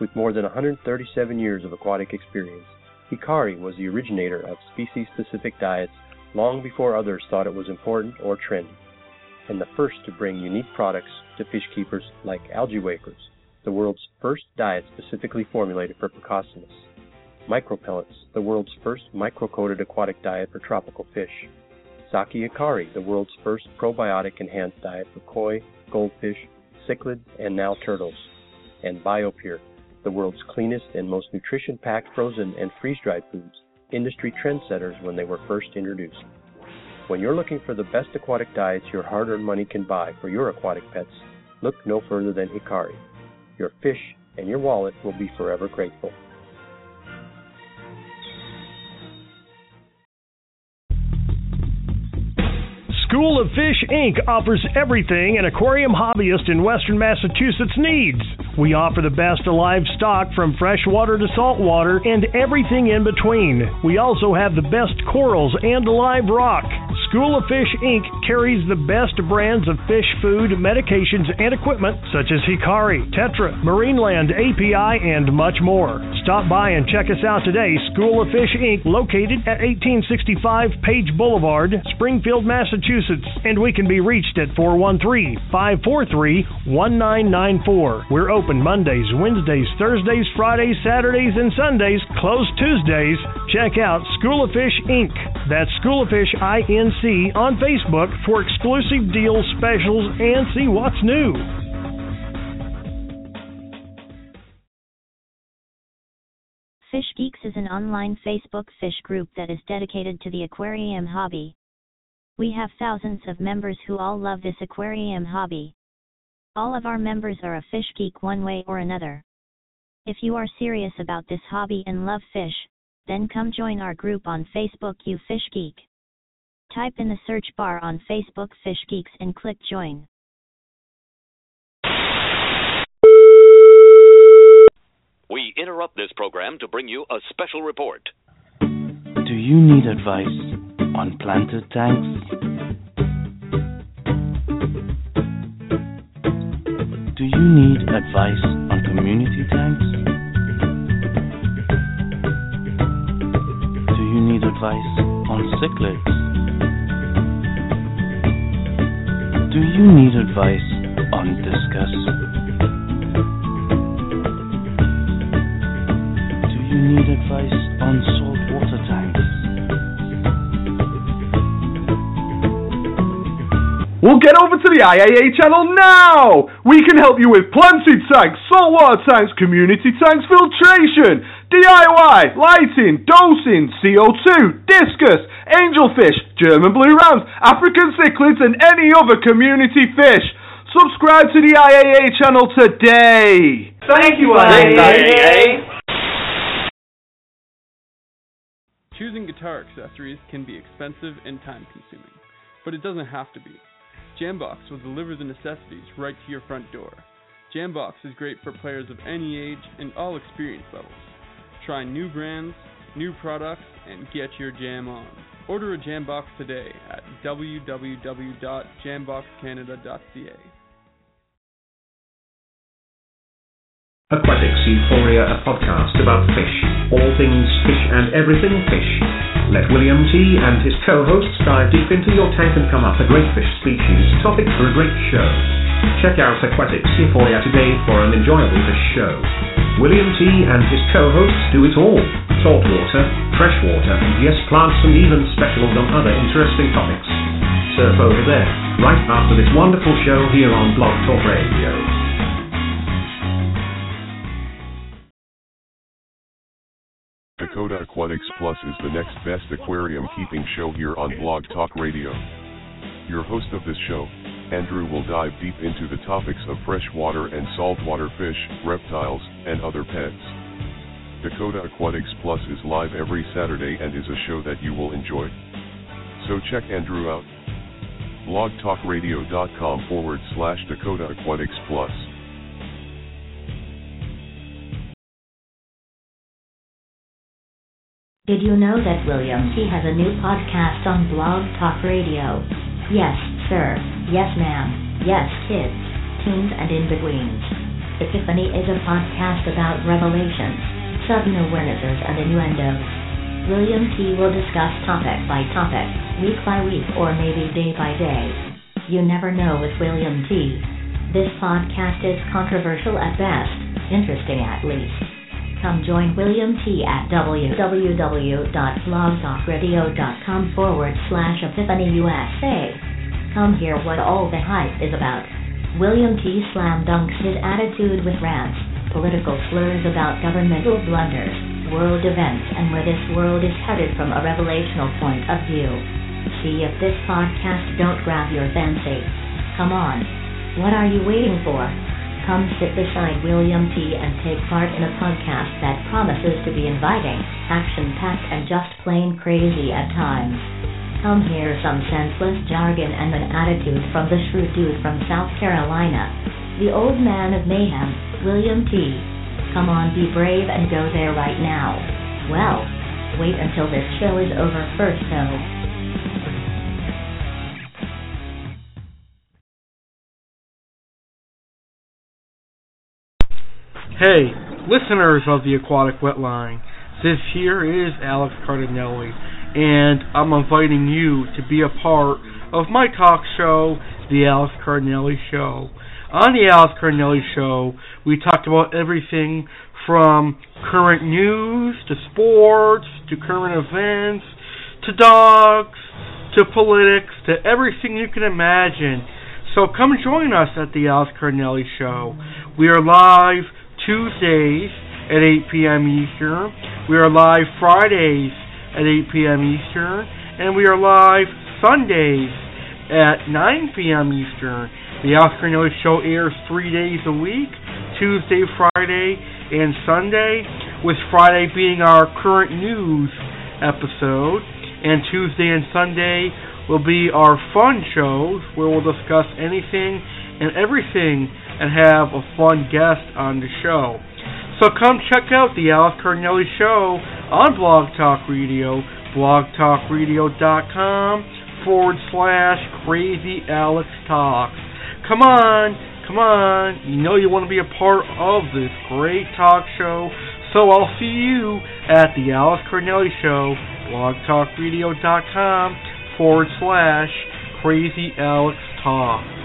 With more than 137 years of aquatic experience, Hikari was the originator of species-specific diets long before others thought it was important or trendy, and the first to bring unique products to fish keepers like Algae Wafers, the world's first diet specifically formulated for Plecostomus. Micropellets, the world's first micro-coated aquatic diet for tropical fish. Saki Hikari, the world's first probiotic enhanced diet for koi, goldfish, cichlid, and now turtles. And BioPure, the world's cleanest and most nutrition packed frozen and freeze dried foods, industry trendsetters when they were first introduced. When you're looking for the best aquatic diets your hard earned money can buy for your aquatic pets, look no further than Hikari. Your fish and your wallet will be forever grateful. School of Fish Inc. offers everything an aquarium hobbyist in western Massachusetts needs. We offer the best of livestock from freshwater to saltwater and everything in between. We also have the best corals and live rock. School of Fish Inc. carries the best brands of fish food, medications, and equipment such as Hikari, Tetra, Marineland, API, and much more. Stop by and check us out today. School of Fish Inc., located at 1865 Page Boulevard, Springfield, Massachusetts, and we can be reached at 413 543 1994. We're open Mondays, Wednesdays, Thursdays, Fridays, Saturdays, and Sundays, closed Tuesdays. Check out School of Fish Inc. That's School of Fish INC on Facebook for exclusive deals, specials, and see what's new. Fish Geeks is an online Facebook fish group that is dedicated to the aquarium hobby. We have thousands of members who all love this aquarium hobby. All of our members are a fish geek one way or another. If you are serious about this hobby and love fish, then come join our group on Facebook You Fish Geek. Type in the search bar on Facebook Fish Geeks and click join. We interrupt this program to bring you a special report. Do you need advice on planted tanks? Do you need advice on community tanks? Do you need advice on cichlids? Do you need advice on discus? Do you need advice on saltwater tanks? Well, get over to the IAA channel now! We can help you with planted tanks, saltwater tanks, community tanks, filtration, DIY, lighting, dosing, CO2, discus, angelfish, German blue rams, African cichlids, and any other community fish. Subscribe to the IAA channel today! Thank you, IAA! Choosing guitar accessories can be expensive and time consuming, but it doesn't have to be. Jambox will deliver the necessities right to your front door. Jambox is great for players of any age and all experience levels. Try new brands, new products, and get your jam on. Order a Jambox today at www.jamboxcanada.ca. Aquatics Euphoria, a podcast about fish, all things fish and everything fish. Let William T. and his co-hosts dive deep into your tank and come up a great fish species topic for a great show. Check out Aquatics Euphoria today for an enjoyable fish show. William T. and his co-hosts do it all. Saltwater, freshwater, and yes, plants and even specials on other interesting topics. Surf over there, right after this wonderful show here on Blog Talk Radio. Dakota Aquatics Plus is the next best aquarium keeping show here on Blog Talk Radio. Your host of this show, Andrew will dive deep into the topics of freshwater and saltwater fish, reptiles, and other pets. Dakota Aquatics Plus is live every Saturday and is a show that you will enjoy. So check Andrew out. blogtalkradio.com forward slash Dakota Aquatics Plus. Did you know that William T has a new podcast on Blog Talk Radio? Yes, sir. Yes, ma'am. Yes, kids, teens, and in-betweens. Epiphany is a podcast about revelations, sudden awarenesses, and innuendos. William T will discuss topic by topic, week by week, or maybe day by day. You never know with William T. This podcast is controversial at best, interesting at least. Come join William T at www.blogtalkradio.com forward slash Epiphany USA. Come hear what all the hype is about. William T slam dunks his attitude with rants, political slurs about governmental blunders, world events, and where this world is headed from a revelational point of view. See if this podcast don't grab your fancy. Come on. What are you waiting for? Come sit beside William T. and take part in a podcast that promises to be inviting, action packed, and just plain crazy at times. Come here some senseless jargon and an attitude from the shrewd dude from South Carolina, the old man of mayhem, William T. Come on, be brave and go there right now. Well, wait until this show is over first, though. Hey, listeners of the Aquatic Wetline, this here is Alex Cardinelli, and I'm inviting you to be a part of my talk show, The Alex Cardinelli Show. On The Alex Cardinelli Show, we talked about everything from current news to sports to current events to dogs to politics to everything you can imagine. So come join us at The Alex Cardinelli Show. We are live Tuesdays at 8 p.m. Eastern. We are live Fridays at 8 p.m. Eastern. And we are live Sundays at 9 p.m. Eastern. The Oscar Noise Show airs three days a week Tuesday, Friday, and Sunday, with Friday being our current news episode, and Tuesday and Sunday will be our fun shows where we'll discuss anything and everything and have a fun guest on the show. So come check out the Alex Cardinelli Show on Blog Talk Radio, blogtalkradio.com forward slash Crazy Alex Talks. Come on, come on. You know you want to be a part of this great talk show. So I'll see you at the Alex Cardinelli Show, blogtalkradio.com forward slash Crazy Alex Talk.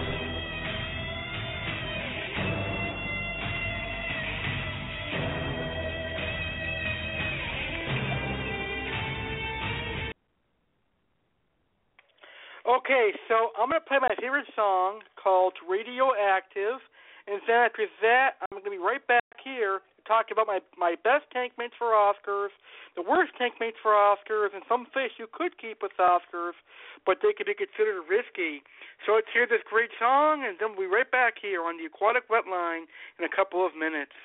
Okay, so I'm going to play my favorite song called Radioactive, and then after that, I'm going to be right back here to talk about my, my best tank mates for Oscars, the worst tank mates for Oscars, and some fish you could keep with Oscars, but they could be considered risky. So let's hear this great song, and then we'll be right back here on the Aquatic Wetline in a couple of minutes.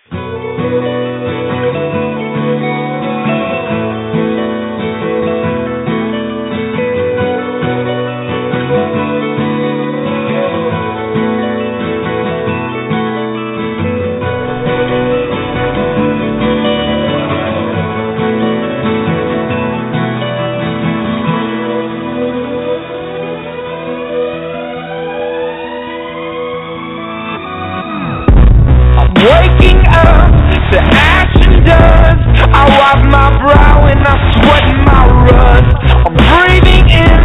To ash and dust. I wipe my brow and I sweat my rust. I'm breathing in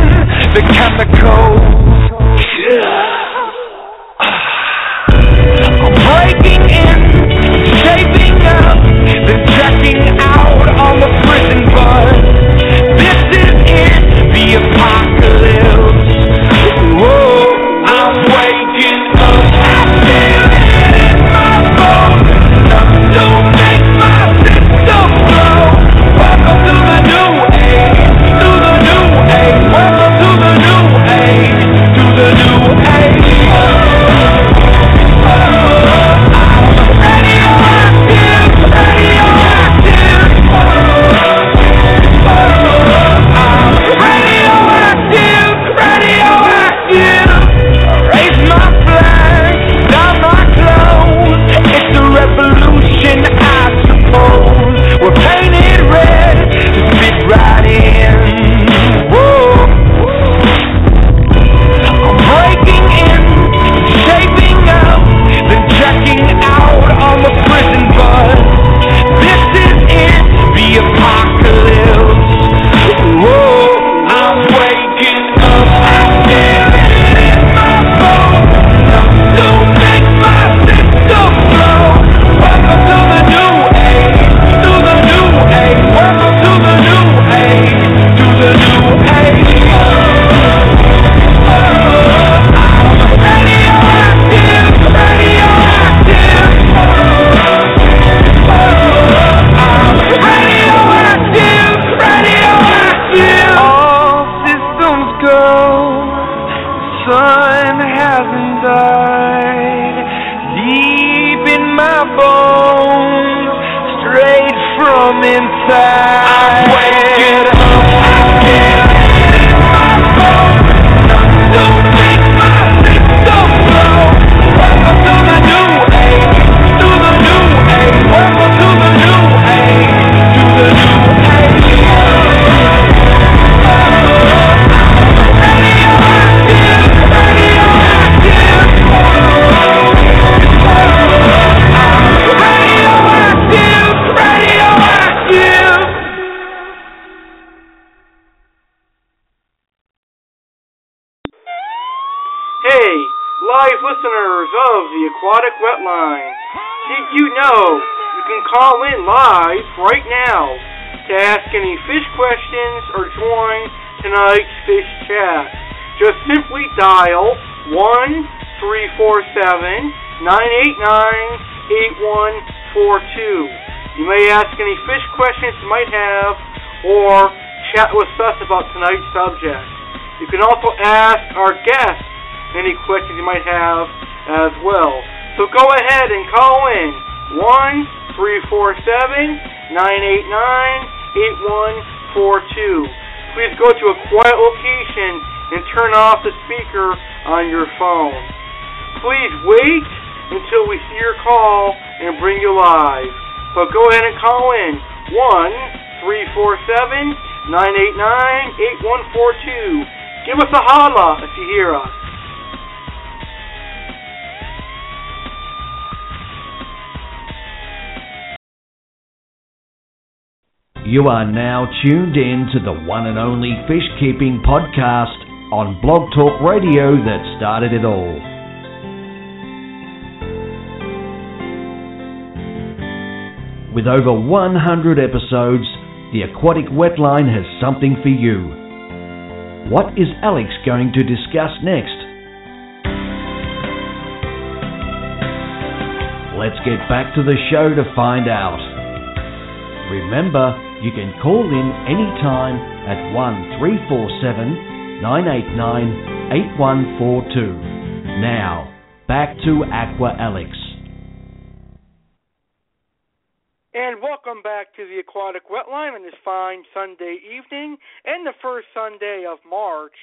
the chemicals. I'm breaking in, shaping up, then checking out on the prison bus. This is it, the apocalypse. Dial 1 347 989 8142. You may ask any fish questions you might have or chat with us about tonight's subject. You can also ask our guests any questions you might have as well. So go ahead and call in 1 347 989 8142. Please go to a quiet location and turn off the speaker on your phone. Please wait until we see your call and bring you live. But go ahead and call in 1 347 989 8142. Give us a holla if you hear us. You are now tuned in to the one and only Fish Keeping Podcast on Blog Talk Radio that started it all. With over 100 episodes, the Aquatic Wetline has something for you. What is Alex going to discuss next? Let's get back to the show to find out. Remember, you can call in anytime at 1347 989 8142. Now, back to Aqua Alex. And welcome back to the Aquatic Wetline on this fine Sunday evening and the first Sunday of March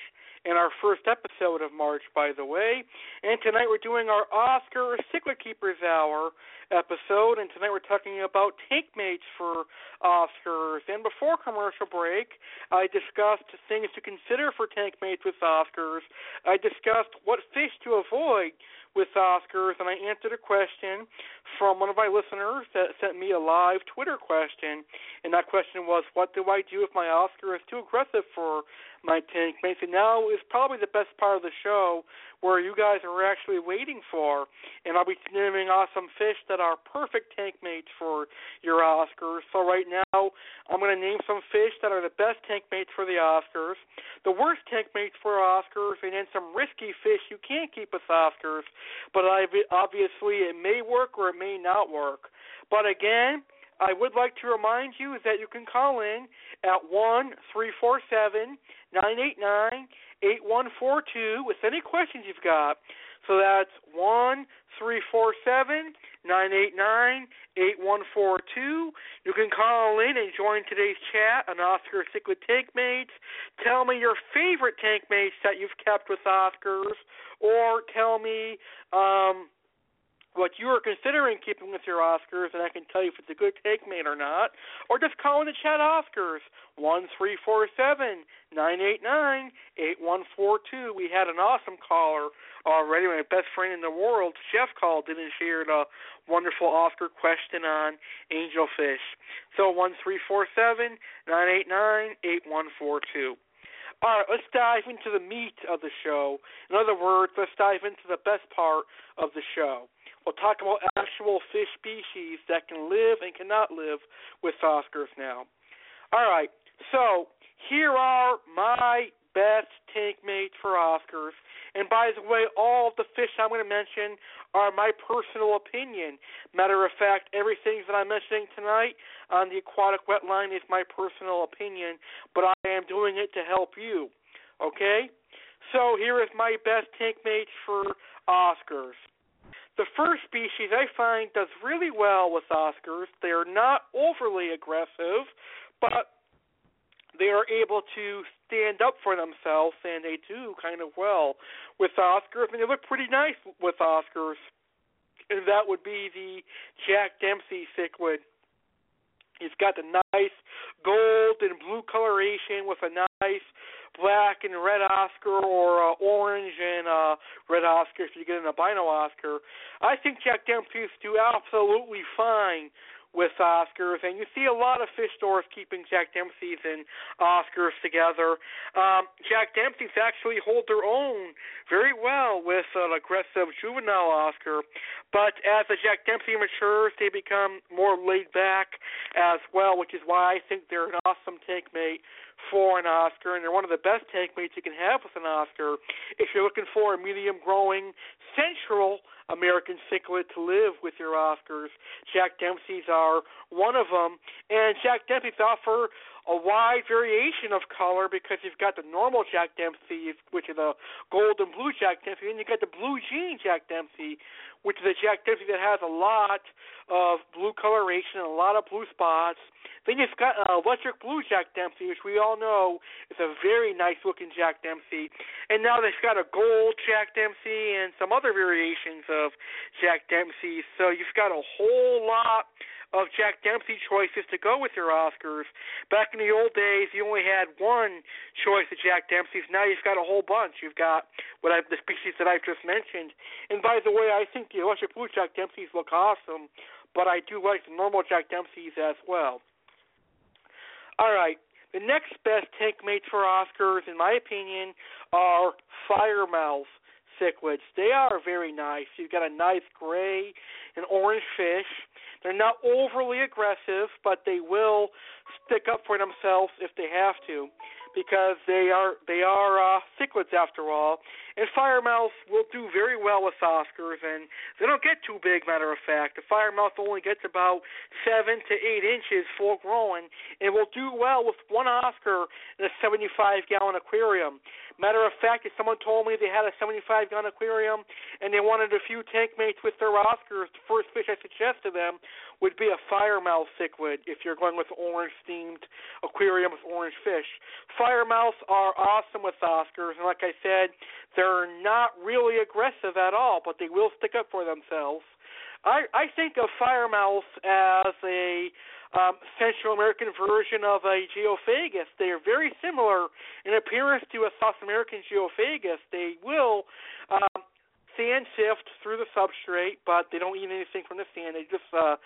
and our first episode of March, by the way. And tonight we're doing our Oscar Cichlid Keepers Hour episode, and tonight we're talking about tank mates for Oscars. And before commercial break, I discussed things to consider for tank mates with Oscars. I discussed what fish to avoid with Oscars, and I answered a question from one of my listeners that sent me a live Twitter question, and that question was, "What do I do if my Oscar is too aggressive for my tank mates?" Now is probably the best part of the show where you guys are actually waiting for, and I'll be naming off some fish that are perfect tank mates for your Oscars. So right now, I'm going to name some fish that are the best tank mates for the Oscars, the worst tank mates for Oscars, and then some risky fish you can't keep with Oscars, but I obviously it may work or it may not work. But again, I would like to remind you that you can call in at one three four seven nine eight nine 8142 with any questions you've got. So that's 1 347 989 8142. You can call in and join today's chat on Oscar Cichlid Tank Mates. Tell me your favorite tank mates that you've kept with Oscars, or tell me um, what you are considering keeping with your Oscars, and I can tell you if it's a good take mate or not. Or just call in the chat Oscars one three four seven nine eight nine eight one four two. We had an awesome caller already. My best friend in the world, Jeff called and shared a wonderful Oscar question on angelfish. So one three four seven nine eight nine eight one four two. All right, let's dive into the meat of the show. In other words, let's dive into the best part of the show. We'll talk about actual fish species that can live and cannot live with Oscars now. All right, so here are my best tank mates for Oscars. And by the way, all of the fish I'm going to mention are my personal opinion. Matter of fact, everything that I'm mentioning tonight on the aquatic wetline is my personal opinion, but I am doing it to help you. Okay? So here is my best tank mates for Oscars. The first species I find does really well with Oscars. They are not overly aggressive, but they are able to stand up for themselves, and they do kind of well with Oscars, and they look pretty nice with Oscars. And that would be the Jack Dempsey cichlid. He's got the nice gold and blue coloration with a nice black and red Oscar or uh, orange and uh, red Oscar if you get an albino Oscar. I think Jack Dempsey's do absolutely fine with Oscars, and you see a lot of fish stores keeping Jack Dempsey's and Oscars together. Um, Jack Dempsey's actually hold their own very well with an aggressive juvenile Oscar, but as the Jack Dempsey matures, they become more laid back as well, which is why I think they're an awesome take mate for an Oscar, and they're one of the best tank mates you can have with an Oscar if you're looking for a medium growing central American cichlid to live with your Oscars. Jack Dempsey's are one of them, and Jack Dempsey's offer a wide variation of color because you've got the normal Jack Dempsey, which is a gold and blue Jack Dempsey, and you got the blue jean Jack Dempsey, which is a Jack Dempsey that has a lot of blue coloration and a lot of blue spots. Then you've got an electric blue Jack Dempsey, which we all know is a very nice looking Jack Dempsey. And now they've got a gold Jack Dempsey and some other variations of Jack Dempsey. So you've got a whole lot of Jack Dempsey choices to go with your Oscars. Back in the old days, you only had one choice of Jack Dempsey's. Now you've got a whole bunch. You've got what I, the species that I've just mentioned. And by the way, I think the electric blue Jack Dempsey's look awesome, but I do like the normal Jack Dempsey's as well. All right. The next best tank mates for Oscars, in my opinion, are Firemouth cichlids. They are very nice. You've got a nice gray and orange fish. They're not overly aggressive, but they will stick up for themselves if they have to, because they are they are uh, cichlids after all. And firemouth will do very well with Oscars, and they don't get too big. Matter of fact, the firemouth only gets about seven to eight inches full grown, and will do well with one Oscar in a 75 gallon aquarium. Matter of fact, if someone told me they had a 75 gallon aquarium and they wanted a few tank mates with their Oscars, the first fish I suggest to them would be a firemouth cichlid if you're going with orange themed aquarium with orange fish. Firemouths are awesome with Oscars, and like I said, they're not really aggressive at all, but they will stick up for themselves. I I think of Firemouth as a um, Central American version of a geophagus. They are very similar in appearance to a South American geophagus. They will um, sand sift through the substrate, but they don't eat anything from the sand. They just uh,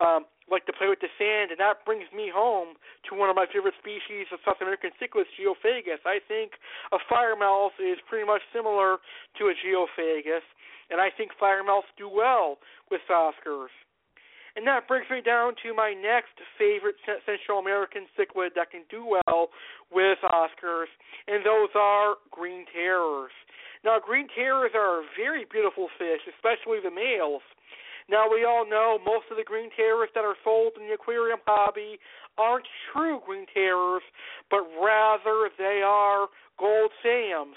um, like to play with the sand, and that brings me home to one of my favorite species of South American cichlids, Geophagus. I think a firemouth is pretty much similar to a Geophagus, and I think firemouths do well with Oscars. And that brings me down to my next favorite Central American cichlid that can do well with Oscars, and those are green terrors. Now, green terrors are very beautiful fish, especially the males. Now, we all know most of the green terrors that are sold in the aquarium hobby aren't true green terrors, but rather they are gold Siams,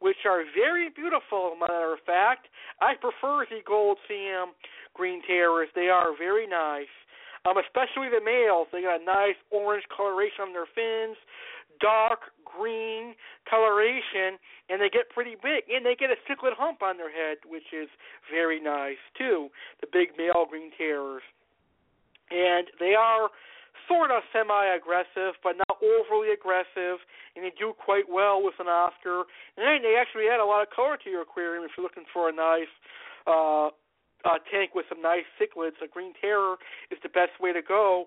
which are very beautiful, matter of fact. I prefer the gold Siam green terrors. They are very nice. Um, especially the males. They got a nice orange coloration on their fins, dark green coloration, and they get pretty big. And they get a cichlid hump on their head, which is very nice too. The big male green terrors, and they are sort of semi-aggressive, but not overly aggressive, and they do quite well with an Oscar. And they actually add a lot of color to your aquarium if you're looking for a nice uh, uh, tank with some nice cichlids. A green terror is the best way to go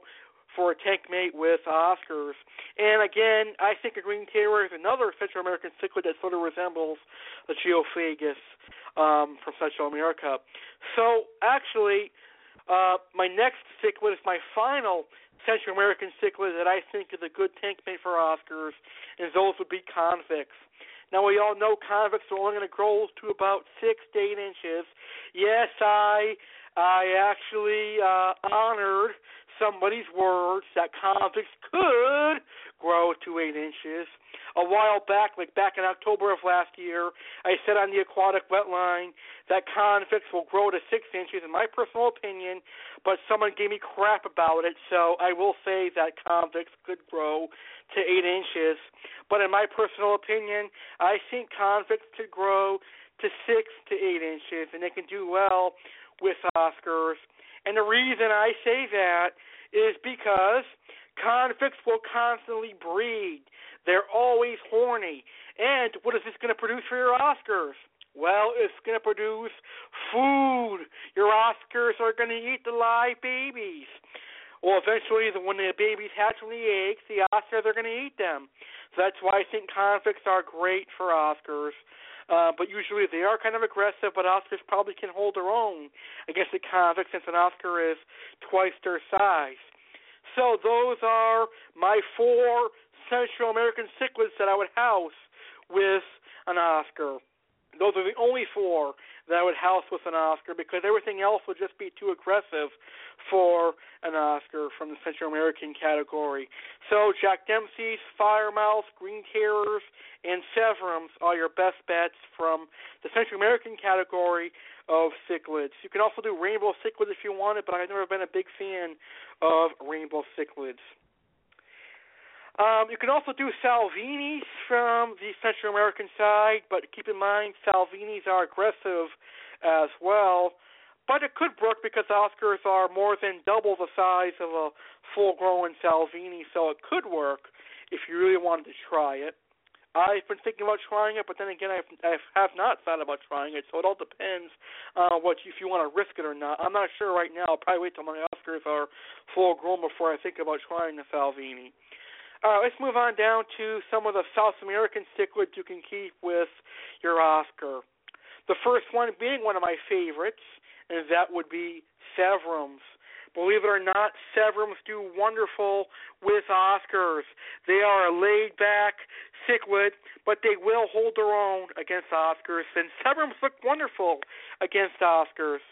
for a tank mate with Oscars. And again, I think a green terror is another Central American cichlid that sort of resembles a geophagus um, from Central America. So actually, uh, my next cichlid is my final Central American cichlid that I think is a good tank mate for Oscars, and those would be convicts. Now we all know convicts are only going to grow to about six to eight inches. Yes, I I actually uh, honored somebody's words that convicts could grow to eight inches. A while back, like back in October of last year, I said on the aquatic wetline that convicts will grow to six inches, in my personal opinion, but someone gave me crap about it, so I will say that convicts could grow to eight inches. But in my personal opinion, I think convicts could grow to six to eight inches, and they can do well with Oscars. And the reason I say that is because convicts will constantly breed. They're always horny. And what is this going to produce for your Oscars? Well, it's going to produce food. Your Oscars are going to eat the live babies. Well, eventually, when the babies hatch from the eggs, the Oscars are going to eat them. So that's why I think convicts are great for Oscars. Uh, but usually they are kind of aggressive, but Oscars probably can hold their own against the convicts since an Oscar is twice their size. So those are my four Central American cichlids that I would house with an Oscar. those are the only four that would house with an Oscar because everything else would just be too aggressive for an Oscar from the Central American category. So Jack Dempsey's Firemouth, Green Terrors, and Severums are your best bets from the Central American category of cichlids. You can also do rainbow cichlids if you want it, but I've never been a big fan of rainbow cichlids. Um, you can also do Salvinis from the Central American side, but keep in mind Salvinis are aggressive as well. But it could work because Oscars are more than double the size of a full-grown Salvini, so it could work if you really wanted to try it. I've been thinking about trying it, but then again, I've, I have not thought about trying it. So it all depends uh, what if you want to risk it or not. I'm not sure right now. I'll probably wait till my Oscars are full grown before I think about trying the Salvini. Uh, Uh, let's move on down to some of the South American cichlids you can keep with your Oscar. The first one being one of my favorites, and that would be Severums. Believe it or not, Severums do wonderful with Oscars. They are a laid back cichlid, but they will hold their own against Oscars, and Severums look wonderful against Oscars.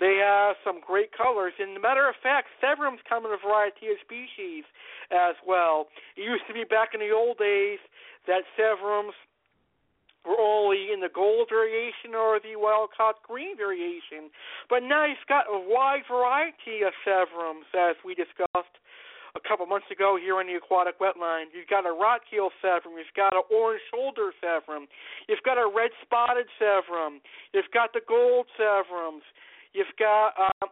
They have some great colors. And a matter of fact, Severums come in a variety of species as well. It used to be back in the old days that Severums were only in the gold variation or the wild caught green variation. But now you've got a wide variety of Severums, as we discussed a couple months ago here on the aquatic wetline. You've got a rotkeil severum, you've got an orange shoulder severum, you've got a red spotted severum, you've got the gold severums, You've got uh,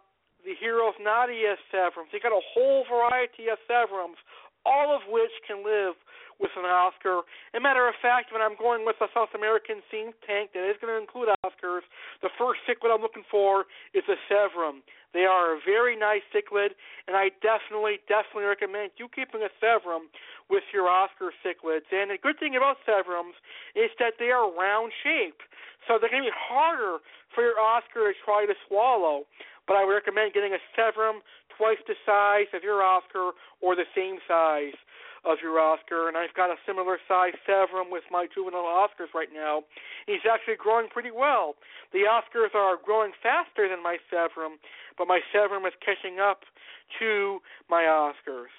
the Heros Nadia Severums. You've got a whole variety of Severums, all of which can live with an Oscar. As a matter of fact, when I'm going with a South American think tank that is going to include Oscars, the first cichlid I'm looking for is a Severum. They are a very nice cichlid, and I definitely, definitely recommend you keeping a Severum with your Oscar cichlids. And the good thing about Severums is that they are round shaped, so they're going to be harder for your Oscar to try to swallow. But I would recommend getting a Severum twice the size of your Oscar or the same size of your Oscar, and I've got a similar size Severum with my juvenile Oscars right now. He's actually growing pretty well. The Oscars are growing faster than my Severum, but my Severum is catching up to my Oscars.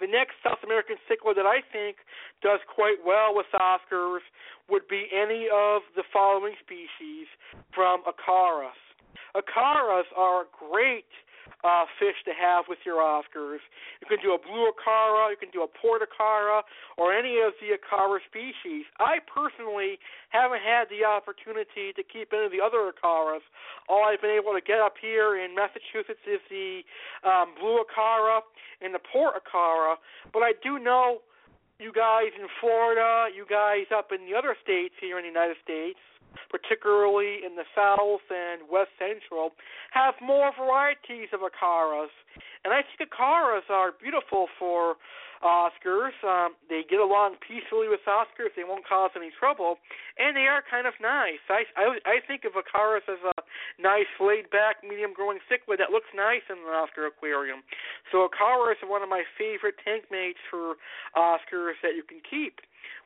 The next South American cichlid that I think does quite well with Oscars would be any of the following species from Acaras. Acaras are great uh, fish to have with your Oscars. You can do a blue Acara, you can do a port Acara, or any of the Acara species. I personally haven't had the opportunity to keep any of the other Acaras. All I've been able to get up here in Massachusetts is the um, blue Acara and the port Acara, but I do know you guys in Florida, you guys up in the other states here in the United States, particularly in the South and West Central, have more varieties of Acaras. And I think Acaras are beautiful for Oscars. Um, they get along peacefully with Oscars. They won't cause any trouble, and they are kind of nice. I I, I think of Acaras as a nice, laid-back, medium-growing cichlid that looks nice in an Oscar aquarium. So Acaras are one of my favorite tank mates for Oscars that you can keep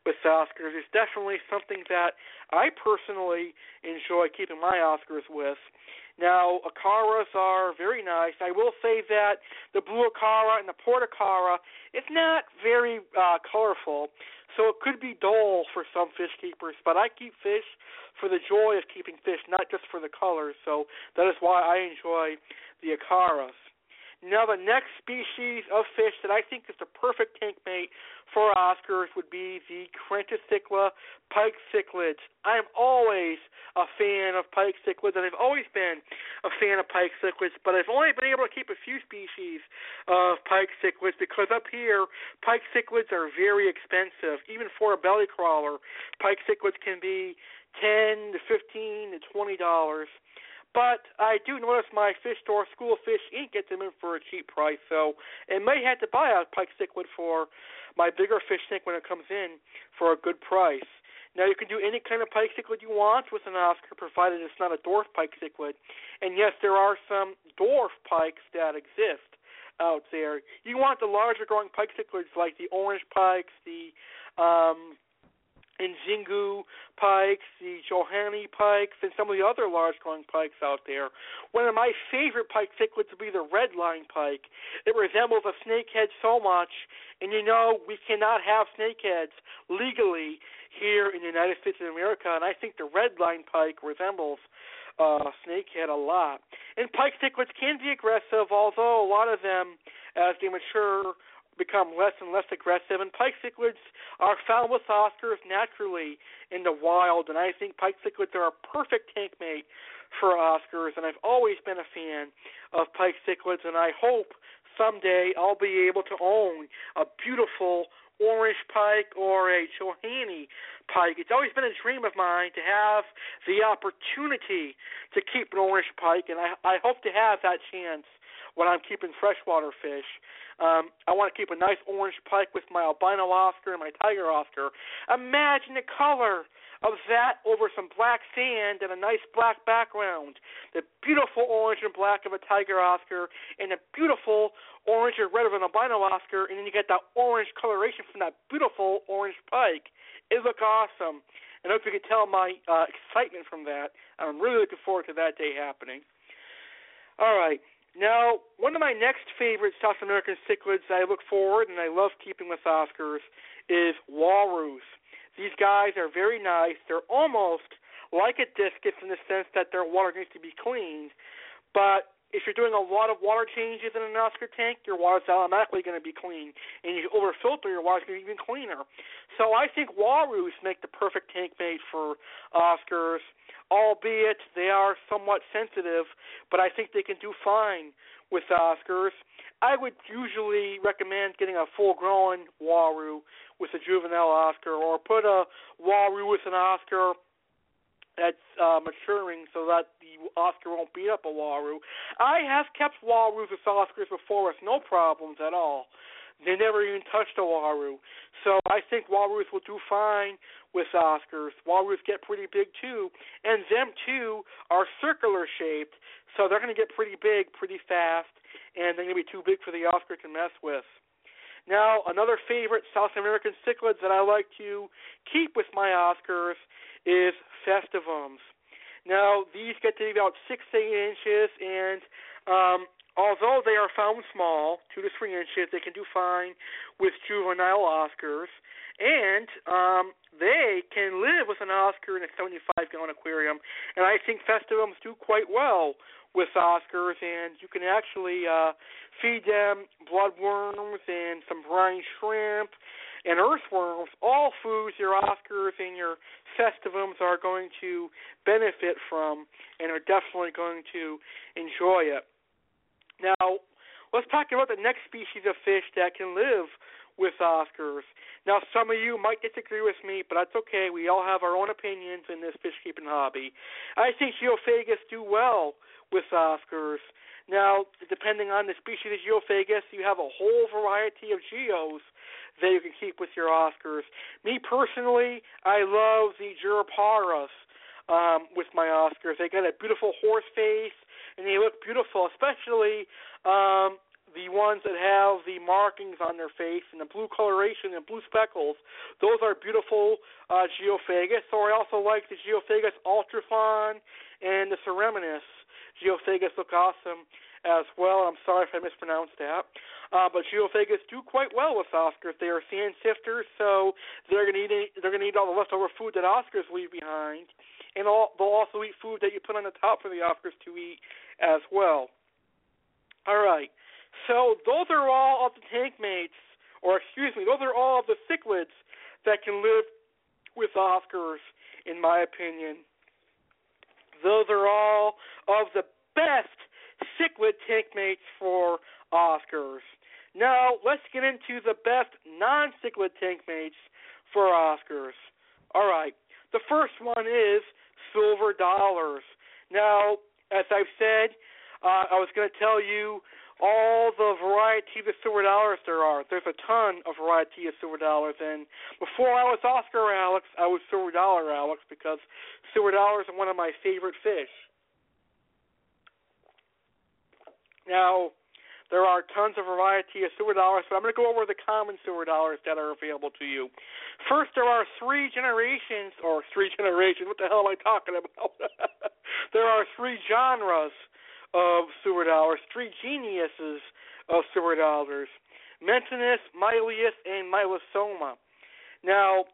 with Oscars. It's definitely something that I personally enjoy keeping my Oscars with. Now, Acaras are very nice. I will say that the blue Acara and the port Acara is not very uh, colorful, so it could be dull for some fish keepers. But I keep fish for the joy of keeping fish, not just for the colors. So that is why I enjoy the Acaras. Now, the next species of fish that I think is the perfect tank mate for Oscars would be the Crenicichla pike cichlids. I am always a fan of pike cichlids, and I've always been a fan of pike cichlids, but I've only been able to keep a few species of pike cichlids because up here, pike cichlids are very expensive. Even for a belly crawler, pike cichlids can be ten to fifteen to twenty dollars. But I do notice my fish store, School Fish Inc., gets them in for a cheap price, so it may have to buy a pike cichlid for my bigger fish tank when it comes in for a good price. Now you can do any kind of pike cichlid you want with an Oscar, provided it's not a dwarf pike cichlid. And yes, there are some dwarf pikes that exist out there. You want the larger growing pike cichlids like the orange pikes, the um, and Xingu pikes, the Johanni pikes, and some of the other large growing pikes out there. One of my favorite pike cichlids would be the red line pike. It resembles a snakehead so much, and you know we cannot have snakeheads legally here in the United States of America, and I think the red line pike resembles uh, snakehead a lot. And pike cichlids can be aggressive, although a lot of them, as they mature, become less and less aggressive. And pike cichlids are found with Oscars naturally in the wild, and I think pike cichlids are a perfect tank mate for Oscars. And I've always been a fan of pike cichlids, and I hope someday I'll be able to own a beautiful orange pike or a Johanni pike. It's always been a dream of mine to have the opportunity to keep an orange pike, and I, I hope to have that chance when I'm keeping freshwater fish. Um, I want to keep a nice orange pike with my albino Oscar and my tiger Oscar. Imagine the color of that over some black sand and a nice black background. The beautiful orange and black of a tiger Oscar and the beautiful orange and red of an albino Oscar, and then you get that orange coloration from that beautiful orange pike. It look awesome. And I hope you can tell my uh, excitement from that. I'm really looking forward to that day happening. All right. Now, one of my next favorite South American cichlids I look forward and I love keeping with Oscars is Warus. These guys are very nice. They're almost like a discus in the sense that their water needs to be cleaned, but if you're doing a lot of water changes in an Oscar tank, your water's automatically going to be clean, and you overfilter, your water's going to be even cleaner. So I think Warus make the perfect tank mate for Oscars, albeit they are somewhat sensitive, but I think they can do fine with Oscars. I would usually recommend getting a full-grown waru with a juvenile Oscar, or put a waru with an Oscar that's uh, maturing so that the Oscar won't beat up a Waru. I have kept Warus with Oscars before with no problems at all. They never even touched a Waru. So I think Warus will do fine with Oscars. Warus get pretty big too, and them too are circular shaped, so they're going to get pretty big pretty fast, and they're going to be too big for the Oscar to mess with. Now, another favorite South American cichlids that I like to keep with my Oscars is festivums. Now, these get to be about six to eight inches, and um, although they are found small, two to three inches, they can do fine with juvenile Oscars, and um, they can live with an Oscar in a 75 gallon aquarium. And I think festivums do quite well with Oscars, and you can actually uh, feed them bloodworms and some brine shrimp and earthworms, all foods your Oscars and your festivums are going to benefit from and are definitely going to enjoy it. Now, let's talk about the next species of fish that can live with Oscars. Now, some of you might disagree with me, but that's okay. We all have our own opinions in this fish keeping hobby. I think Geophagus do well with Oscars. Now, depending on the species of Geophagus, you have a whole variety of geos that you can keep with your Oscars. Me personally, I love the jurupari um, with my Oscars. They got a beautiful horse face, and they look beautiful, especially um, the ones that have the markings on their face and the blue coloration and blue speckles. Those are beautiful uh, Geophagus. Or I also like the Geophagus altifrons and the Cereminus. Geophagus look awesome as well. I'm sorry if I mispronounced that. Uh, but Geophagus do quite well with Oscars. They are sand sifters, so they're gonna eat they're gonna eat all the leftover food that Oscars leave behind, and all, they'll also eat food that you put on the top for the Oscars to eat as well. All right, so those are all of the tank mates, or excuse me, those are all of the cichlids that can live with Oscars, in my opinion. Those are all of the best cichlid tank mates for Oscars. Now, let's get into the best non cichlid tank mates for Oscars. All right. The first one is silver dollars. Now, as I've said, uh, I was going to tell you all the variety of silver dollars there are. There's a ton of variety of silver dollars, and before I was Oscar Alex, I was silver dollar Alex because silver dollars are one of my favorite fish. Now, There are tons of variety of sewer dollars, but I'm going to go over the common sewer dollars that are available to you. First, there are three generations, or three generations. What the hell am I talking about? there are three genres of sewer dollars, three geniuses of sewer dollars: Metynnis, Myleus, and Mylosoma. Now,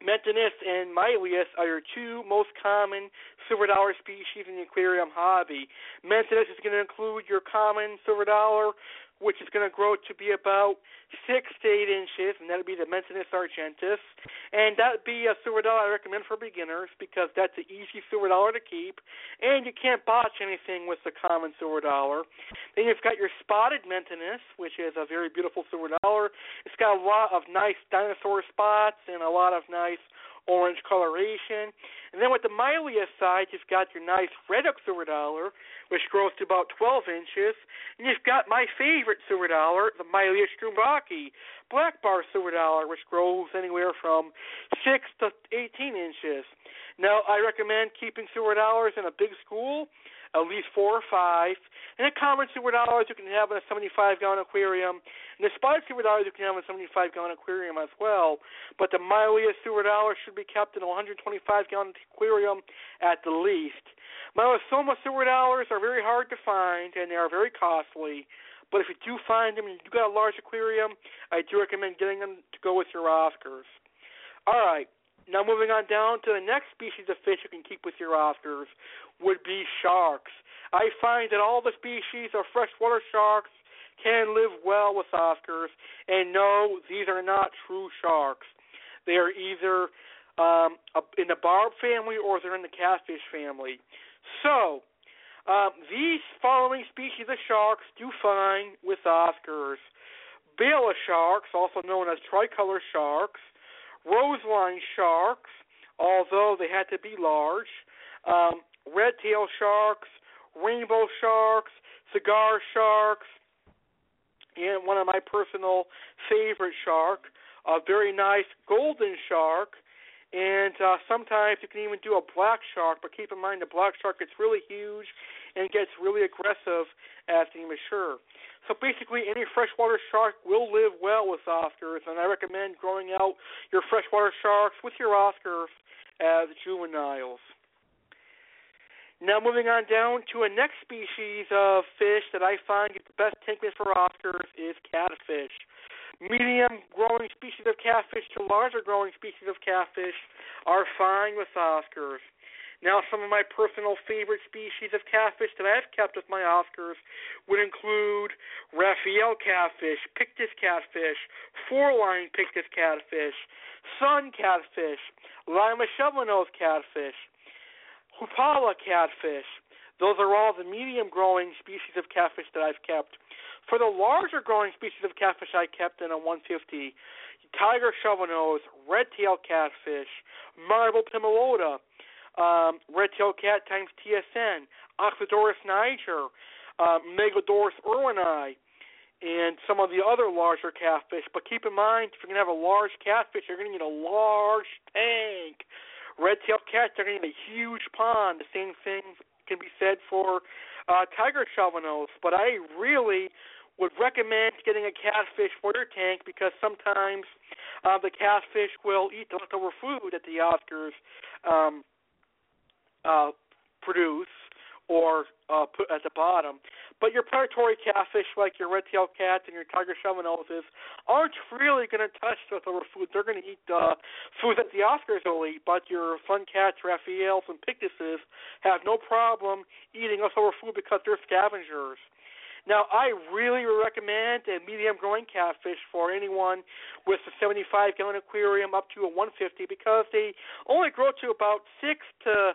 Metynnis and Myleus are your two most common silver dollar species in the aquarium hobby. Metynnis is going to include your common silver dollar, which is going to grow to be about six to eight inches, and that'll be the Metynnis argenteus. And that would be a silver dollar I recommend for beginners because that's an easy silver dollar to keep, and you can't botch anything with the common silver dollar. Then you've got your spotted Metynnis, which is a very beautiful silver dollar. It's got a lot of nice dinosaur spots and a lot of nice orange coloration. And then with the Myleus side, you've got your nice red hook silver dollar, which grows to about 12 inches. And you've got my favorite silver dollar, the Myleus schomburgkii, black bar silver dollar, which grows anywhere from 6 to 18 inches. Now, I recommend keeping silver dollars in a big school at least four or five. And the common silver dollars you can have in a 75 gallon aquarium. And the spotted silver dollars you can have in a 75 gallon aquarium as well. But the Myleus silver dollar should be kept in a 125 gallon aquarium at the least. Mylosoma silver dollars are very hard to find and they are very costly. But if you do find them and you've got a large aquarium, I do recommend getting them to go with your Oscars. All right. Now moving on down to the next species of fish you can keep with your Oscars would be sharks. I find that all the species of freshwater sharks can live well with Oscars, and no, these are not true sharks. They are either um, in the barb family or they're in the catfish family. So, um, these following species of sharks do fine with Oscars. Bala sharks, also known as tricolor sharks, roseline sharks, although they had to be large, um, red tail sharks, rainbow sharks, cigar sharks, and one of my personal favorite shark, a very nice golden shark, and uh, sometimes you can even do a black shark, but keep in mind the black shark gets really huge and gets really aggressive as they mature. So basically, any freshwater shark will live well with Oscars, and I recommend growing out your freshwater sharks with your Oscars as juveniles. Now, moving on down to a next species of fish that I find is the best tankman for Oscars is catfish. Medium growing species of catfish to larger growing species of catfish are fine with Oscars. Now, some of my personal favorite species of catfish that I've kept with my Oscars would include Raphael catfish, Pictus catfish, four-line Pictus catfish, sun catfish, Lima shovelnose catfish, Hupala catfish. Those are all the medium growing species of catfish that I've kept. For the larger growing species of catfish I kept in a 150, tiger shovelnose, red tail catfish, marble pimelota, um, red-tailed cat times TSN, Oxydoras niger, uh, Megalodoras irwini, and some of the other larger catfish. But keep in mind, if you're going to have a large catfish, you're going to need a large tank. Red-tailed cats are going to need a huge pond. The same thing can be said for uh, tiger shovelnose. But I really would recommend getting a catfish for your tank because sometimes uh, the catfish will eat the leftover food at the Oscars. Um, uh, produce or uh, put at the bottom. But your predatory catfish, like your red-tailed cats and your tiger shovelnoses, aren't really going to touch leftover food. They're going to eat uh, food that the Oscars will eat. But your fun cats, Raphaels and Pictuses, have no problem eating leftover food because they're scavengers. Now, I really recommend a medium growing catfish for anyone with a 75 gallon aquarium up to a 150 because they only grow to about 6 to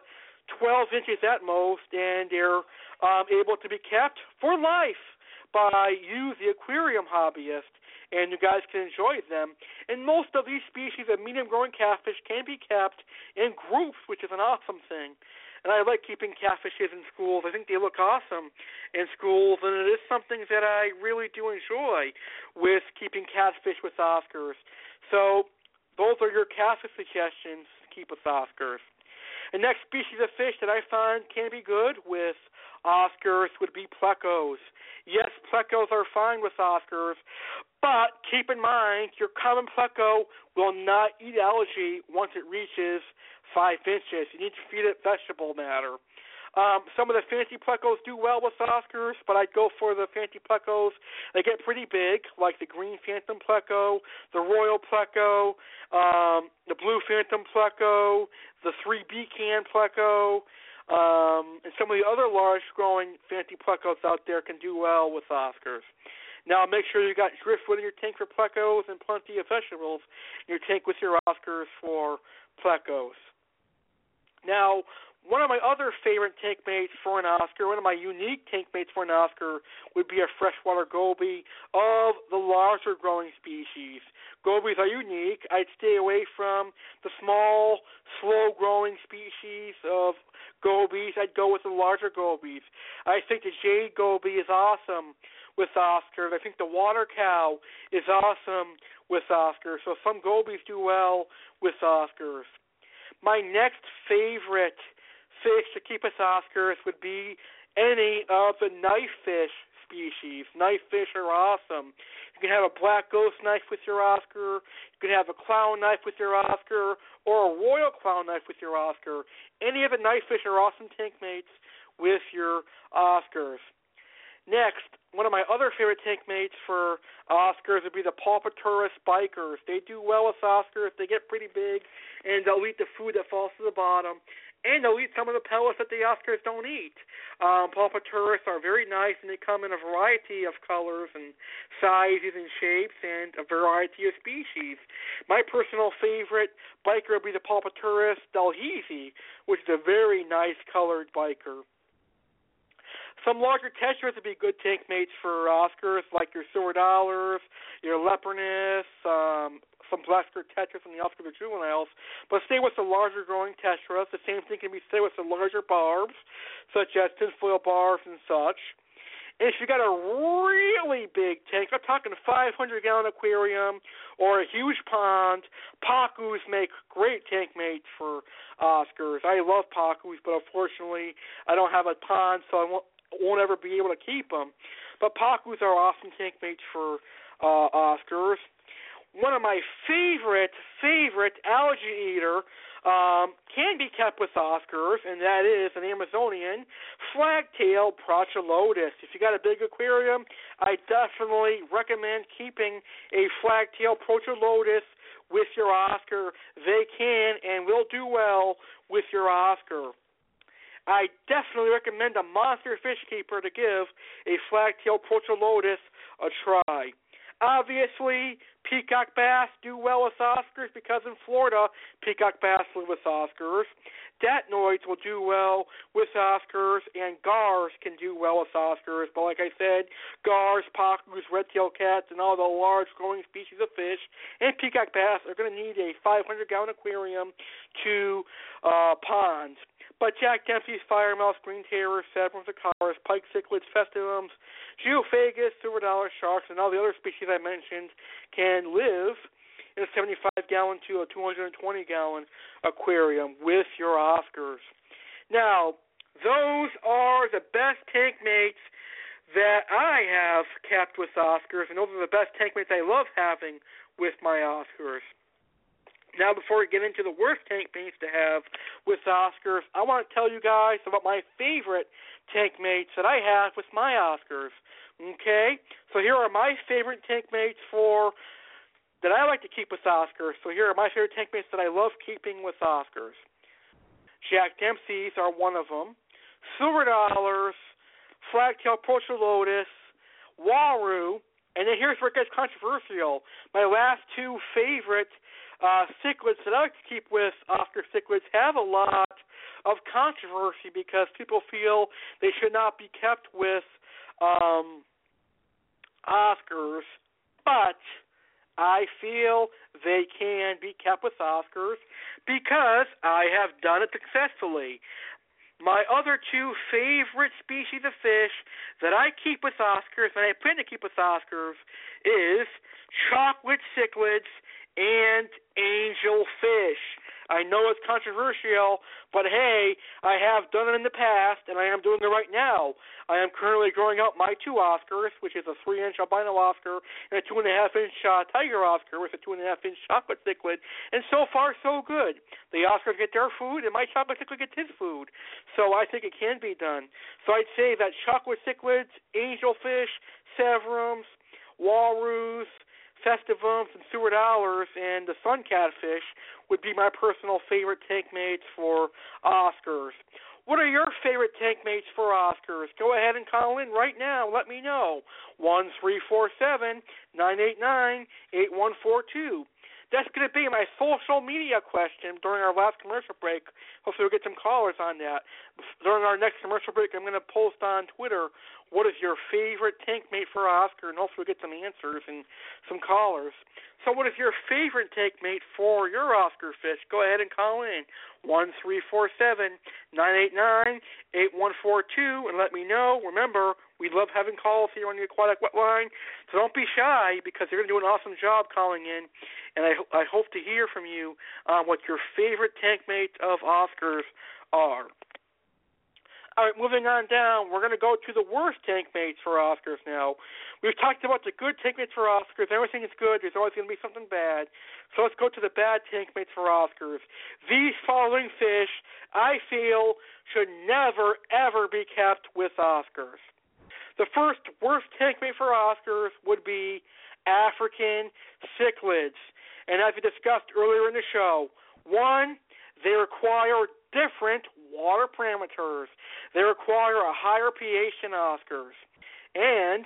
12 inches at most, and they're um, able to be kept for life by you, the aquarium hobbyist, and you guys can enjoy them. And most of these species of medium growing catfish can be kept in groups, which is an awesome thing. And I like keeping catfishes in schools. I think they look awesome in schools, and it is something that I really do enjoy with keeping catfish with Oscars. So those are your catfish suggestions to keep with Oscars. The next species of fish that I find can be good with Oscars would be plecos. Yes, plecos are fine with Oscars, but keep in mind your common pleco will not eat algae once it reaches five inches. You need to feed it vegetable matter. Um, some of the fancy plecos do well with Oscars, but I'd go for the fancy plecos. They get pretty big, like the green phantom pleco, the royal pleco, um, the blue phantom pleco, the 3B can pleco, um, and some of the other large growing fancy plecos out there can do well with Oscars. Now make sure you got driftwood in your tank for plecos and plenty of vegetables in your tank with your Oscars for plecos. Now, one of my other favorite tank mates for an Oscar, one of my unique tank mates for an Oscar, would be a freshwater goby of the larger growing species. Gobies are unique. I'd stay away from the small, slow growing species of gobies. I'd go with the larger gobies. I think the jade goby is awesome with Oscars. I think the water cow is awesome with Oscars. So some gobies do well with Oscars. My next favorite fish to keep us Oscars would be any of the knife fish species. Knife fish are awesome. You can have a black ghost knife with your Oscar. You can have a clown knife with your Oscar, or a royal clown knife with your Oscar. Any of the knife fish are awesome tank mates with your Oscars. Next, one of my other favorite tank mates for Oscars would be the Polypterus bichirs. They do well with Oscars. They get pretty big, and they'll eat the food that falls to the bottom and they'll eat some of the pellets that the Oscars don't eat. Um, Polypterus are very nice, and they come in a variety of colors and sizes and shapes, and a variety of species. My personal favorite bichir would be the Polypterus delhezi, which is a very nice colored bichir. Some larger tetras would be good tank mates for Oscars, like your silver dollars, your Leporinus, um, some black-skirt tetras from the Oscar the juveniles, but stay with the larger growing tetras. The same thing can be said with the larger barbs, such as tinfoil barbs and such. And if you got a really big tank, I'm talking a 500 gallon aquarium or a huge pond, pacus make great tank mates for Oscars. I love pacus, but unfortunately I don't have a pond, so I won't, won't ever be able to keep them. But pacus are awesome tank mates for uh, Oscars one of my favorite favorite algae eater um, can be kept with Oscars, and that is an Amazonian flagtail Prochilodus. If you got a big aquarium, I definitely recommend keeping a flagtail Prochilodus with your Oscar. They can and will do well with your Oscar. I definitely recommend a monster fish keeper to give a flagtail Prochilodus a try. Obviously, peacock bass do well with Oscars because in Florida, peacock bass live with Oscars. Datnoids will do well with Oscars, and gars can do well with Oscars. But like I said, gars, pacus, red-tailed cats, and all the large growing species of fish and peacock bass are going to need a 500-gallon aquarium to uh, pond. But Jack Dempsey's fire mouse, green terror, severums, acaras, pike cichlids, festivums, geophagus, silver dollar sharks, and all the other species I mentioned can live in a 75 gallon to a 220 gallon aquarium with your Oscars. Now, those are the best tank mates that I have kept with Oscars, and those are the best tank mates I love having with my Oscars. Now, before we get into the worst tank mates to have with Oscars, I want to tell you guys about my favorite tank mates that I have with my Oscars. Okay? So here are my favorite tank mates for that I like to keep with Oscars. So here are my favorite tank mates that I love keeping with Oscars. Jack Dempsey's are one of them. Silver Dollars, Flagtail Prochilodus, Waru, and then here's where it gets controversial. My last two favorite uh, cichlids that I like to keep with Oscar cichlids have a lot of controversy because people feel they should not be kept with um, Oscars, but I feel they can be kept with Oscars because I have done it successfully. My other two favorite species of fish that I keep with Oscars and I plan to keep with Oscars is chocolate cichlids and angelfish. I know it's controversial, but hey, I have done it in the past, and I am doing it right now. I am currently growing out my two Oscars, which is a three-inch albino Oscar and a two and a half inch uh, tiger Oscar with a two and a half inch chocolate cichlid, and so far so good. The Oscars get their food, and my chocolate cichlid gets his food, so I think it can be done. So I'd say that chocolate cichlids, angelfish, severums, Warus, Festivums and Seward Owlers and the Sun Catfish would be my personal favorite tank mates for Oscars. What are your favorite tank mates for Oscars? Go ahead and call in right now. Let me know. 1347 989 8142. That's going to be my social media question during our last commercial break. Hopefully, we'll get some callers on that. During our next commercial break, I'm going to post on Twitter what is your favorite tank mate for Oscar, and hopefully, we'll get some answers and some callers. So, what is your favorite tank mate for your Oscar fish? Go ahead and call in one three four seven nine eight nine eight one four two and let me know. Remember, we love having calls here on the Aquatic Wetline, so don't be shy because you're going to do an awesome job calling in, and I I hope to hear from you on what your favorite tank mates of Oscars are. All right, moving on down, we're going to go to the worst tank mates for Oscars now. We've talked about the good tank mates for Oscars. Everything is good. There's always going to be something bad. So let's go to the bad tank mates for Oscars. These following fish, I feel, should never, ever be kept with Oscars. The first worst tank mate for Oscars would be African cichlids. And as we discussed earlier in the show, one, they require different water parameters. They require a higher pH than Oscars. And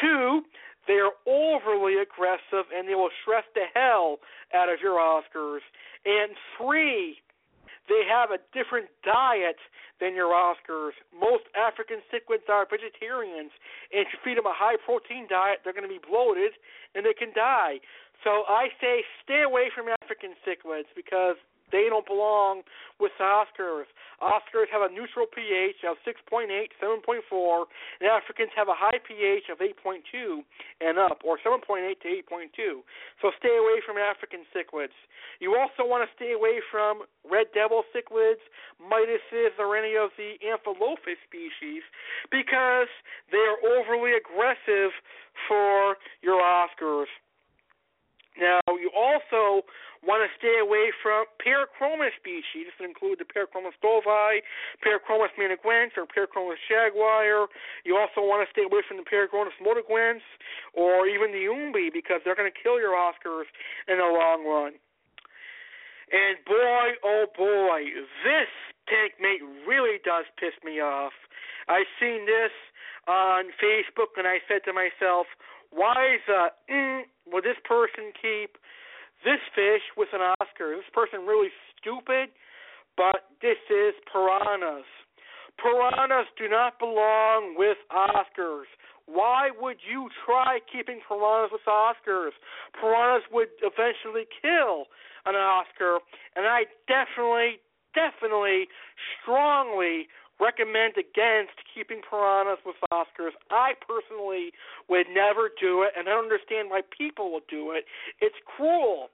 two, they are overly aggressive and they will stress the hell out of your Oscars. And three, they have a different diet than your Oscars. Most African cichlids are vegetarians, and if you feed them a high protein diet, they're going to be bloated and they can die. So I say stay away from African cichlids because they don't belong with Oscars. Oscars have a neutral pH of 6.8, 7.4, and Africans have a high pH of 8.2 and up, or 7.8 to 8.2. So stay away from African cichlids. You also want to stay away from red devil cichlids, midases, or any of the Amphilophus species because they are overly aggressive for your Oscars. Now, you also want to stay away from Parachromis species. This would include the Parachromis dovi, Parachromis managuense, or Parachromis jaguar. You also want to stay away from the Parachromis motaguense or even the umbi because they're going to kill your Oscars in the long run. And boy, oh boy, this tank mate really does piss me off. I seen this on Facebook and I said to myself, why is uh, mm, will this person keep this fish with an Oscar? This person really stupid? But this is piranhas. Piranhas do not belong with Oscars. Why would you try keeping piranhas with Oscars? Piranhas would eventually kill an Oscar, and I definitely, definitely, strongly recommend against keeping piranhas with Oscars. I personally would never do it, and I don't understand why people will do it. It's cruel.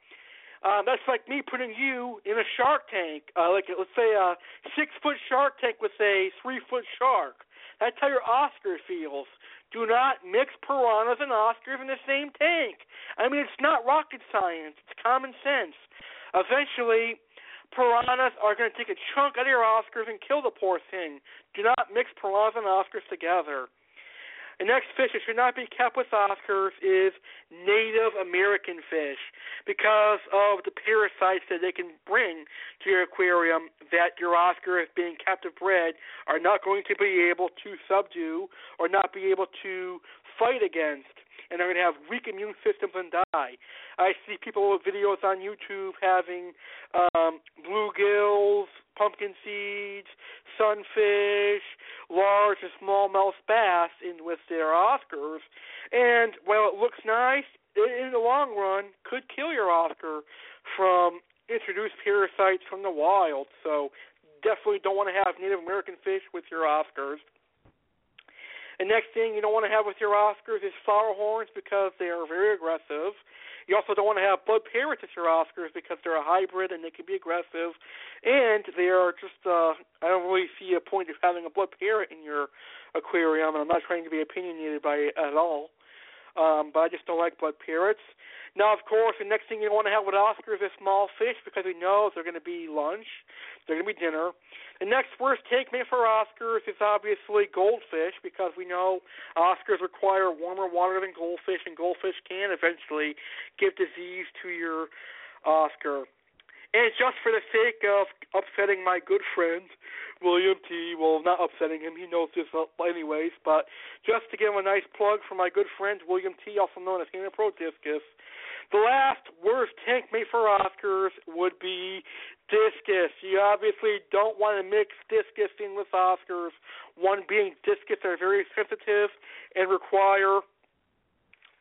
Um, that's like me putting you in a shark tank, uh, like let's say a six foot shark tank with a three foot shark. That's how your Oscar feels. Do not mix piranhas and Oscars in the same tank. I mean, it's not rocket science. It's common sense. Eventually, piranhas are going to take a chunk out of your Oscars and kill the poor thing. Do not mix piranhas and Oscars together. The next fish that should not be kept with Oscars is Native American fish because of the parasites that they can bring to your aquarium that your Oscars being captive bred are not going to be able to subdue or not be able to fight against and they're going to have weak immune systems and die. I see people with videos on YouTube having um, bluegills, pumpkin seeds, sunfish, large and smallmouth bass in with their Oscars, and while it looks nice, it, in the long run could kill your Oscar from introduced parasites from the wild. So definitely don't want to have Native American fish with your Oscars. The next thing you don't want to have with your Oscars is flower horns because they are very aggressive. You also don't want to have blood parrots at your Oscars because they're a hybrid and they can be aggressive, and they are just. uh I don't really see a point of having a blood parrot in your aquarium, and I'm not trying to be opinionated by it at all. Um, but I just don't like blood parrots. Now, of course, the next thing you want to have with Oscars is small fish because we know they're going to be lunch, they're going to be dinner. The next worst take made for Oscars is obviously goldfish because we know Oscars require warmer water than goldfish, and goldfish can eventually give disease to your Oscar. And just for the sake of upsetting my good friend William T. Well, not upsetting him. He knows this anyways. But just to give him a nice plug for my good friend William T., also known as Hannah Pro Discus. The last worst tank made for Oscars would be discus. You obviously don't want to mix discus in with Oscars. One being discus are very sensitive and require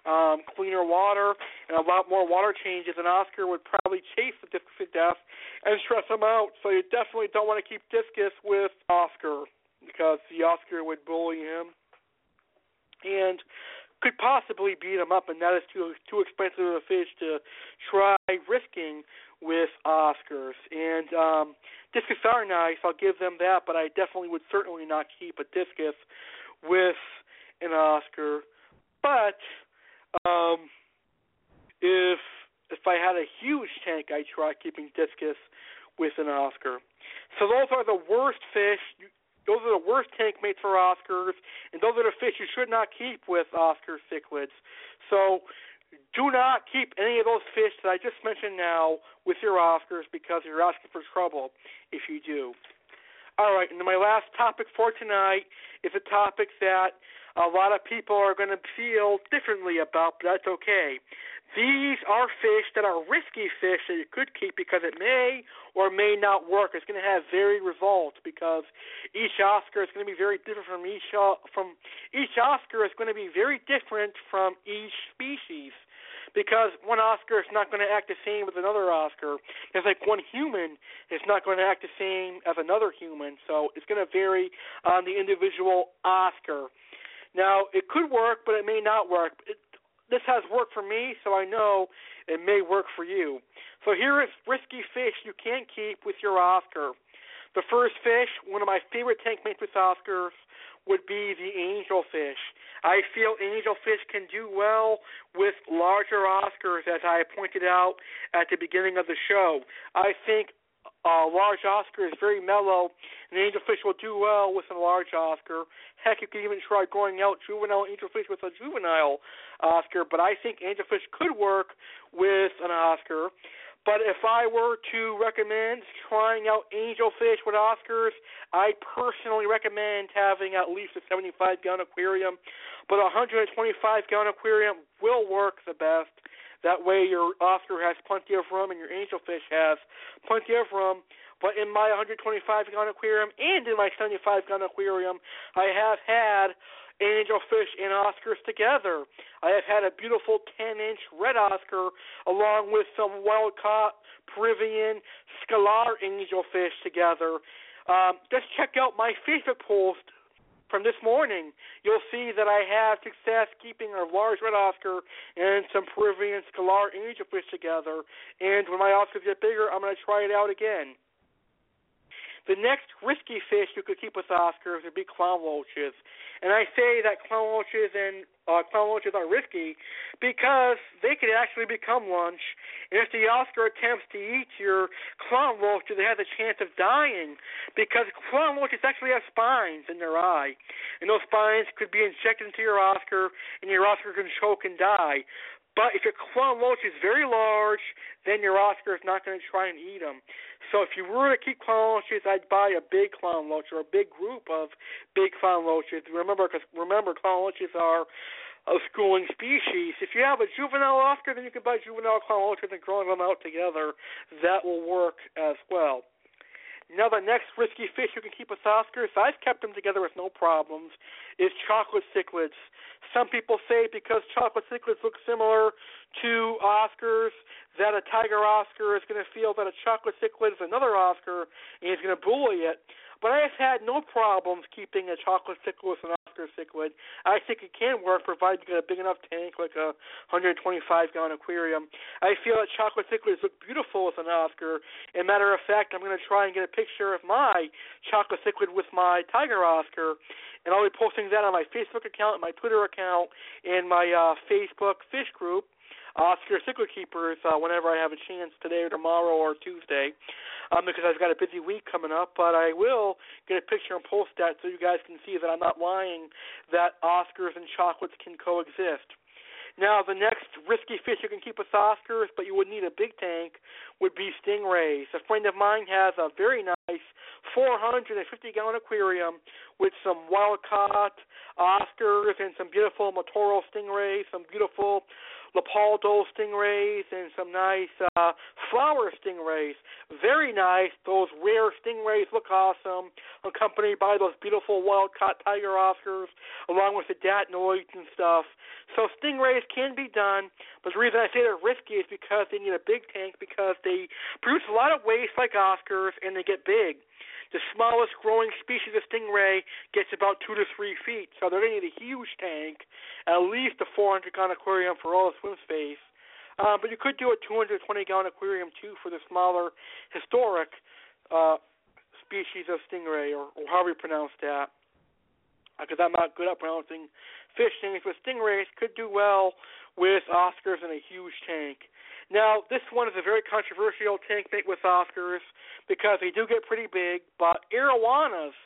um, cleaner water and a lot more water changes. An Oscar would probably chase the discus to death and stress him out. So you definitely don't want to keep discus with Oscar because the Oscar would bully him. And could possibly beat them up, and that is too too expensive of a fish to try risking with Oscars. And um, discus are nice, I'll give them that, but I definitely would certainly not keep a discus with an Oscar. But um, if if I had a huge tank, I'd try keeping discus with an Oscar. So those are the worst fish those are the worst tank mates for Oscars, and those are the fish you should not keep with Oscar cichlids. So do not keep any of those fish that I just mentioned now with your Oscars because you're asking for trouble if you do. All right, and my last topic for tonight is a topic that a lot of people are going to feel differently about, but that's okay. These are fish that are risky fish that you could keep because it may or may not work. It's going to have varied results because each Oscar is going to be very different from each from each Oscar is going to be very different from each species because one Oscar is not going to act the same with another Oscar. It's like one human is not going to act the same as another human, so it's going to vary on the individual Oscar. Now, it could work, but it may not work. It, this has worked for me, so I know it may work for you. So here is risky fish you can't keep with your Oscar. The first fish, one of my favorite tank mates with Oscars, would be the angelfish. I feel angelfish can do well with larger Oscars, as I pointed out at the beginning of the show. I think uh, large Oscar is very mellow, and angelfish will do well with a large Oscar. Heck, you could even try growing out juvenile angelfish with a juvenile Oscar, but I think angelfish could work with an Oscar. But if I were to recommend trying out angelfish with Oscars, I personally recommend having at least a 75 gallon aquarium. But a 125 gallon aquarium will work the best. That way, your Oscar has plenty of room and your angelfish has plenty of room. But in my 125 gallon aquarium and in my 75 gallon aquarium, I have had angelfish and Oscars together. I have had a beautiful 10 inch red Oscar along with some wild caught Peruvian scalar angelfish together. Um, just check out my Facebook post from this morning, you'll see that I have success keeping a large red Oscar and some Peruvian scalar angelfish together. And when my Oscars get bigger, I'm going to try it out again. The next risky fish you could keep with Oscars would be clown loaches. And I say that clown loaches and uh, clown loaches are risky because they could actually become lunch. And if the Oscar attempts to eat your clown loach, they have the chance of dying because clown loaches actually have spines in their eye. And those spines could be injected into your Oscar, and your Oscar can choke and die. But if your clown loach is very large, then your Oscar is not going to try and eat them. So if you were to keep clown loaches, I'd buy a big clown loach or a big group of big clown loaches. Remember, because remember, clown loaches are a schooling species. If you have a juvenile Oscar, then you can buy juvenile clown loaches and grow them out together. That will work as well. Now, the next risky fish you can keep with Oscars, I've kept them together with no problems, is chocolate cichlids. Some people say because chocolate cichlids look similar to Oscars, that a tiger Oscar is going to feel that a chocolate cichlid is another Oscar and he's going to bully it. But I have had no problems keeping a chocolate cichlid with an Oscar cichlid. I think it can work provided you get a big enough tank like a 125 gallon aquarium. I feel that chocolate cichlids look beautiful with an Oscar. And matter of fact, I'm going to try and get a picture of my chocolate cichlid with my tiger Oscar, and I'll be posting that on my Facebook account, my Twitter account, and my uh, Facebook fish group. Oscar Cichlid Keepers uh, whenever I have a chance today or tomorrow or Tuesday um, because I've got a busy week coming up. But I will get a picture and post that so you guys can see that I'm not lying that Oscars and chocolates can coexist. Now, the next risky fish you can keep with Oscars, but you would need a big tank, would be stingrays. A friend of mine has a very nice 450 gallon aquarium with some wild caught Oscars and some beautiful Motoro stingrays, some beautiful Leopoldi stingrays and some nice uh, flower stingrays. Very nice. Those rare stingrays look awesome, accompanied by those beautiful wild caught tiger Oscars, along with the datnoids and stuff. So stingrays can be done, but the reason I say they're risky is because they need a big tank because they produce a lot of waste like Oscars and they get big. The smallest growing species of stingray gets about two to three feet, so they're going to need a huge tank, at least a 400 gallon aquarium for all the swim space. Uh, but you could do a 220 gallon aquarium too for the smaller hystrix uh, species of stingray, or, or however you pronounce that. Because uh, I'm not good at pronouncing fish tanks, but stingrays could do well with Oscars in a huge tank. Now, this one is a very controversial tank mate with Oscars because they do get pretty big, but arowanas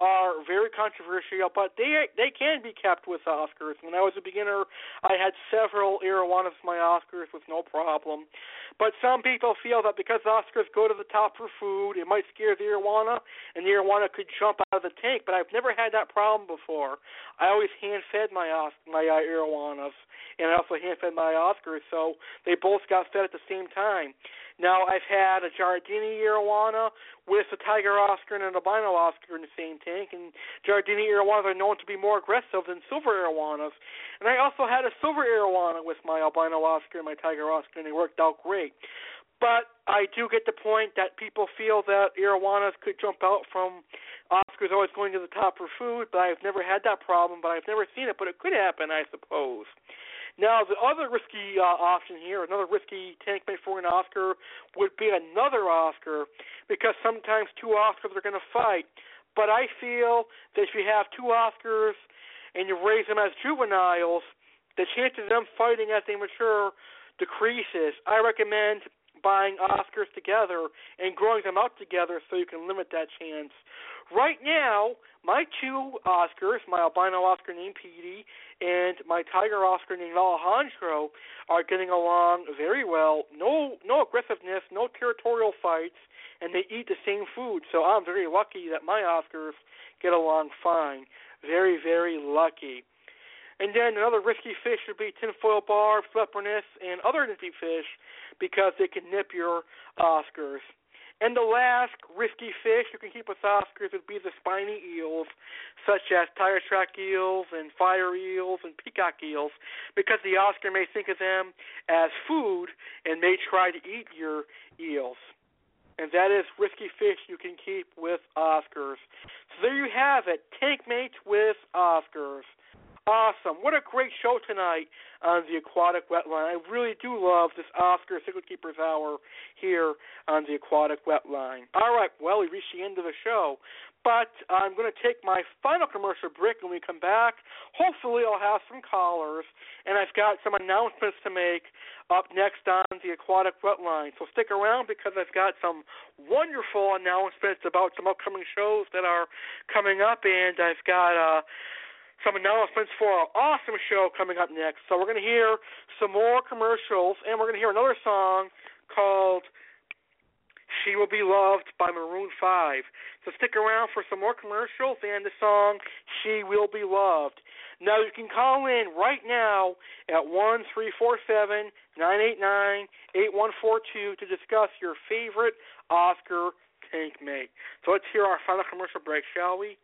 are very controversial, but they they can be kept with Oscars. When I was a beginner, I had several arowanas with my Oscars with no problem. But some people feel that because Oscars go to the top for food, it might scare the arowana, and the arowana could jump out of the tank. But I've never had that problem before. I always hand fed my my uh, arowanas, and I also hand fed my Oscars, so they both got fed at the same time. Now I've had a Jardini arowana with a tiger Oscar and an albino Oscar in the same tank, and Jardini arowanas are known to be more aggressive than silver arowanas. And I also had a silver arowana with my albino Oscar and my tiger Oscar, and they worked out great. But I do get the point that people feel that arowanas could jump out from Oscars always going to the top for food, but I've never had that problem, but I've never seen it, but it could happen, I suppose. Now, the other risky uh, option here, another risky tank mate for an Oscar, would be another Oscar, because sometimes two Oscars are going to fight. But I feel that if you have two Oscars and you raise them as juveniles, the chance of them fighting as they mature decreases. I recommend buying Oscars together and growing them up together so you can limit that chance. Right now, my two Oscars, my albino Oscar named Petey and my tiger Oscar named Alejandro, are getting along very well. No, no aggressiveness, no territorial fights, and they eat the same food. So I'm very lucky that my Oscars get along fine. Very, very lucky. And then another risky fish would be tinfoil barb, flepornis, and other nippy fish because they can nip your uh, Oscars. And the last risky fish you can keep with Oscars would be the spiny eels, such as tire track eels and fire eels and peacock eels, because the Oscar may think of them as food and may try to eat your eels. And that is risky fish you can keep with Oscars. So there you have it, tank mates with Oscars. Awesome. What a great show tonight on the Aquatic Wetline. I really do love this Oscar Cichlid Keepers Hour here on the Aquatic Wetline. All right, well, we reached the end of the show. But I'm going to take my final commercial break when we come back. Hopefully, I'll have some callers, and I've got some announcements to make up next on the Aquatic Wetline. So stick around because I've got some wonderful announcements about some upcoming shows that are coming up, and I've got uh, some announcements for our awesome show coming up next. So we're going to hear some more commercials, and we're going to hear another song called She Will Be Loved by Maroon 5. So stick around for some more commercials and the song She Will Be Loved. Now you can call in right now at one three four seven nine eight nine eight one four two to discuss your favorite Oscar tank mate. So let's hear our final commercial break, shall we?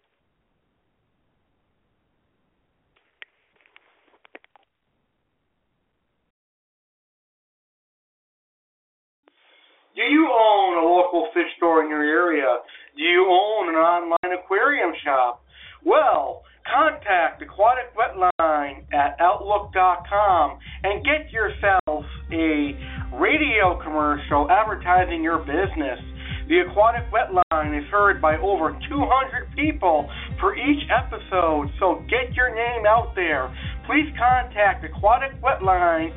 Do you own a local fish store in your area? Do you own an online aquarium shop? Well, contact Aquatic Wetline at Outlook.com and get yourself a radio commercial advertising your business. The Aquatic Wetline is heard by over 200 people for each episode, so get your name out there. Please contact Aquatic Wetline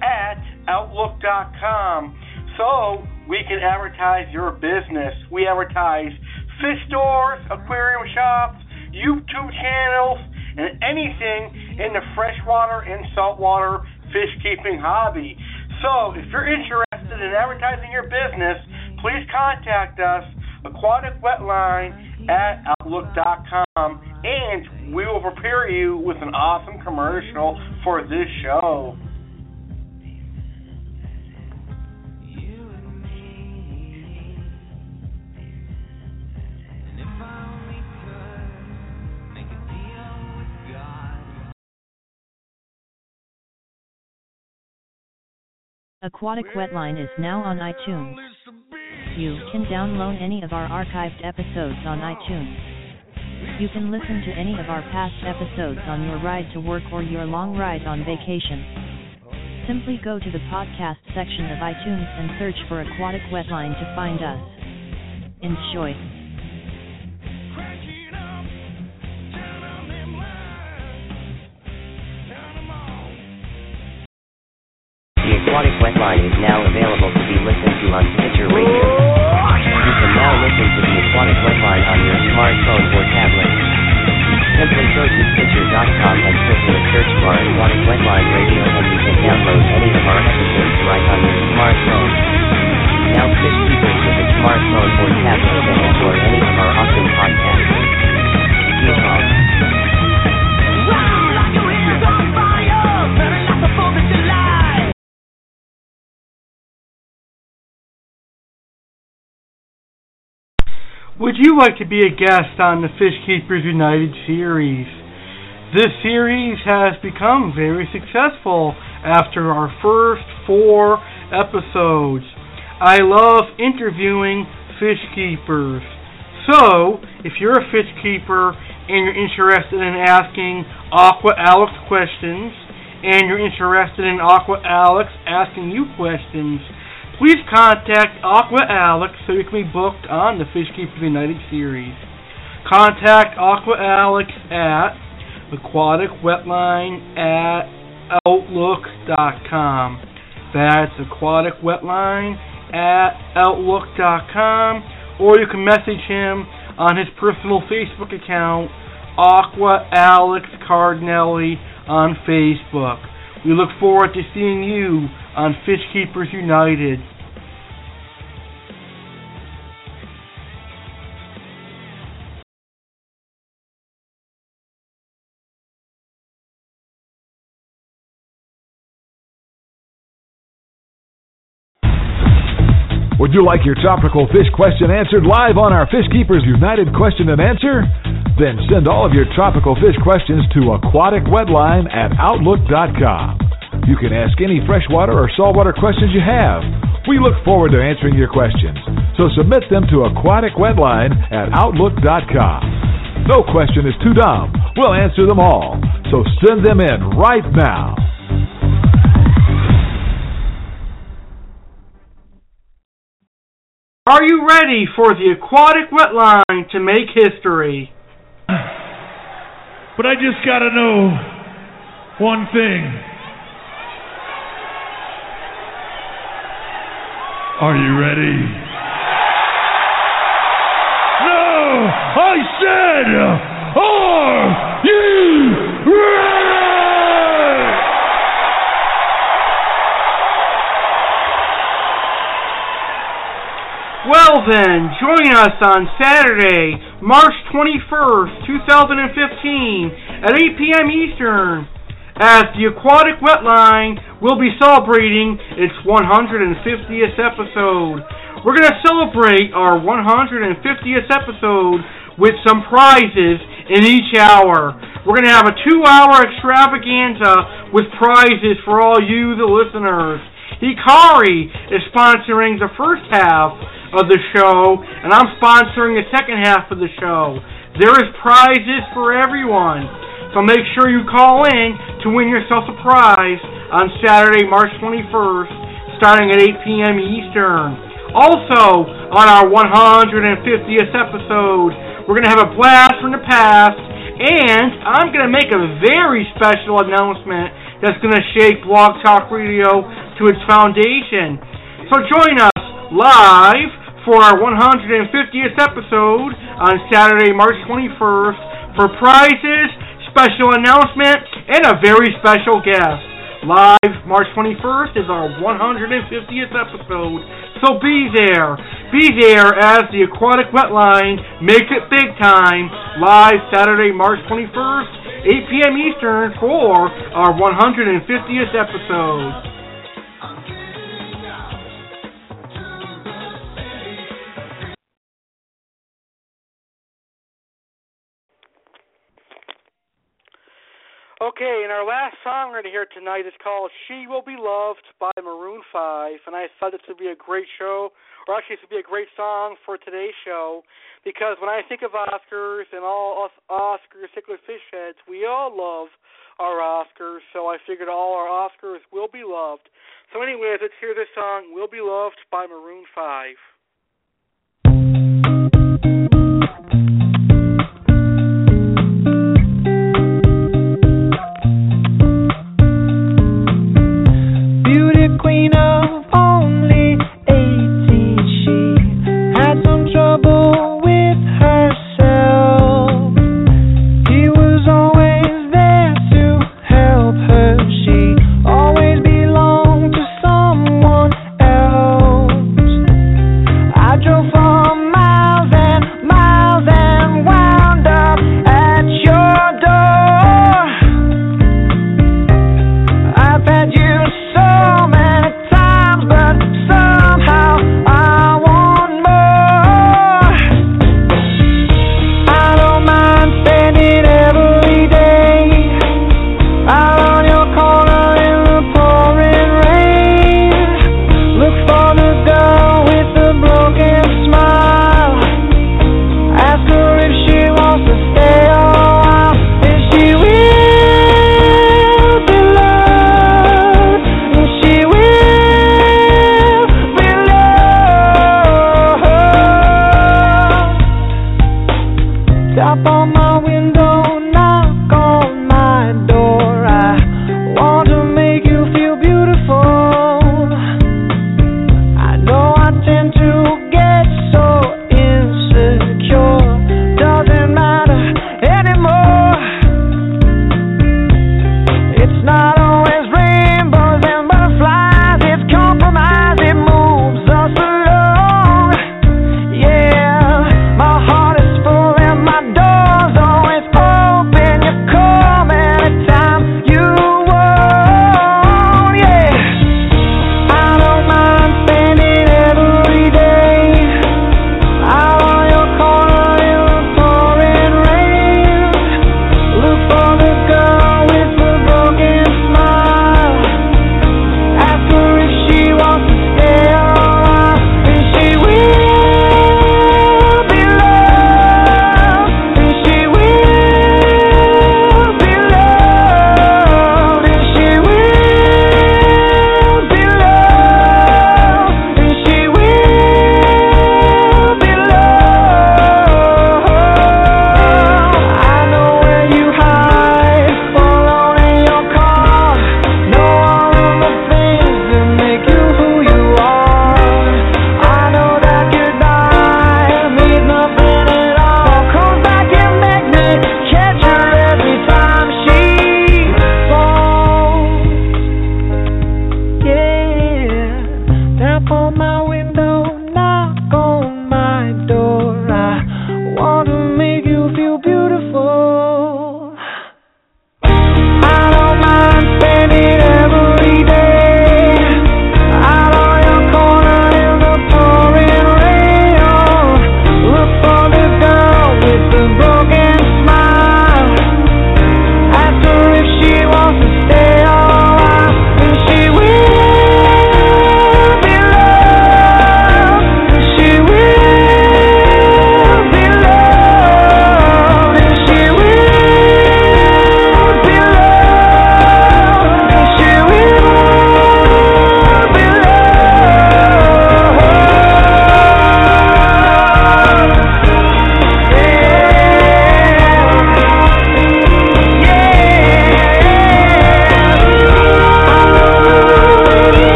at Outlook.com so we can advertise your business. We advertise fish stores, aquarium shops, YouTube channels, and anything in the freshwater and saltwater fish keeping hobby. So, if you're interested in advertising your business, please contact us, Aquatic Wetline at Outlook.com, and we will prepare you with an awesome commercial for this show. Aquatic Wetline is now on iTunes. You can download any of our archived episodes on iTunes. You can listen to any of our past episodes on your ride to work or your long ride on vacation. Simply go to the podcast section of iTunes and search for Aquatic Wetline to find us. Enjoy. Aquatic Wetline is now available to be listened to on Stitcher Radio. You can now listen to the Aquatic Wetline on your smartphone or tablet. Simply go to Stitcher.com and click the search bar Aquatic Wetline Radio and you can download any of our episodes right on your smartphone. Now fish keepers with a smartphone or tablet can enjoy any of our awesome podcasts. Yeehaw. Would you like to be a guest on the Fish Keepers United series? This series has become very successful after our first four episodes. I love interviewing fish keepers. So, if you're a fish keeper and you're interested in asking Aqua Alex questions, and you're interested in Aqua Alex asking you questions, please contact Aqua Alex so you can be booked on the Fish Keepers United series. Contact Aqua Alex at aquaticwetline at outlook.com. That's aquaticwetline at outlook.com. Or you can message him on his personal Facebook account, Aqua Alex Cardinelli on Facebook. We look forward to seeing you on Fish Keepers United. Would you like your tropical fish question answered live on our Fish Keepers United question and answer? Then send all of your tropical fish questions to aquaticwetline at outlook.com. You can ask any freshwater or saltwater questions you have. We look forward to answering your questions. So submit them to aquaticwetline at outlook.com. No question is too dumb. We'll answer them all. So send them in right now. Are you ready for the aquatic wetline to make history? But I just gotta know one thing. Are you ready? No! I said, are you ready? Well then, join us on Saturday, March 21st, 2015 at 8 p.m. Eastern as the Aquatic Wetline will be celebrating its 150th episode. We're going to celebrate our 150th episode with some prizes in each hour. We're going to have a two-hour extravaganza with prizes for all you, the listeners. Hikari is sponsoring the first half of the show, and I'm sponsoring the second half of the show. There is prizes for everyone. So make sure you call in to win yourself a prize on Saturday, March 21st, starting at 8 p.m. Eastern. Also, on our 150th episode, we're going to have a blast from the past, and I'm going to make a very special announcement that's going to shake Blog Talk Radio to its foundation. So join us live for our 150th episode on Saturday, March 21st for prizes, special announcement, and a very special guest. Live March 21st is our 150th episode, so be there. Be there as the Aquatic Wetline makes it big time. Live Saturday, March 21st, 8 p.m. Eastern for our 150th episode. Okay, and our last song we're going to hear tonight is called She Will Be Loved by Maroon 5. And I thought this would be a great show, or actually, this would be a great song for today's show, because when I think of Oscars and all us Oscar Cichlid Fish Heads, we all love our Oscars, so I figured all our Oscars will be loved. So, anyways, let's hear this song, Will Be Loved by Maroon 5.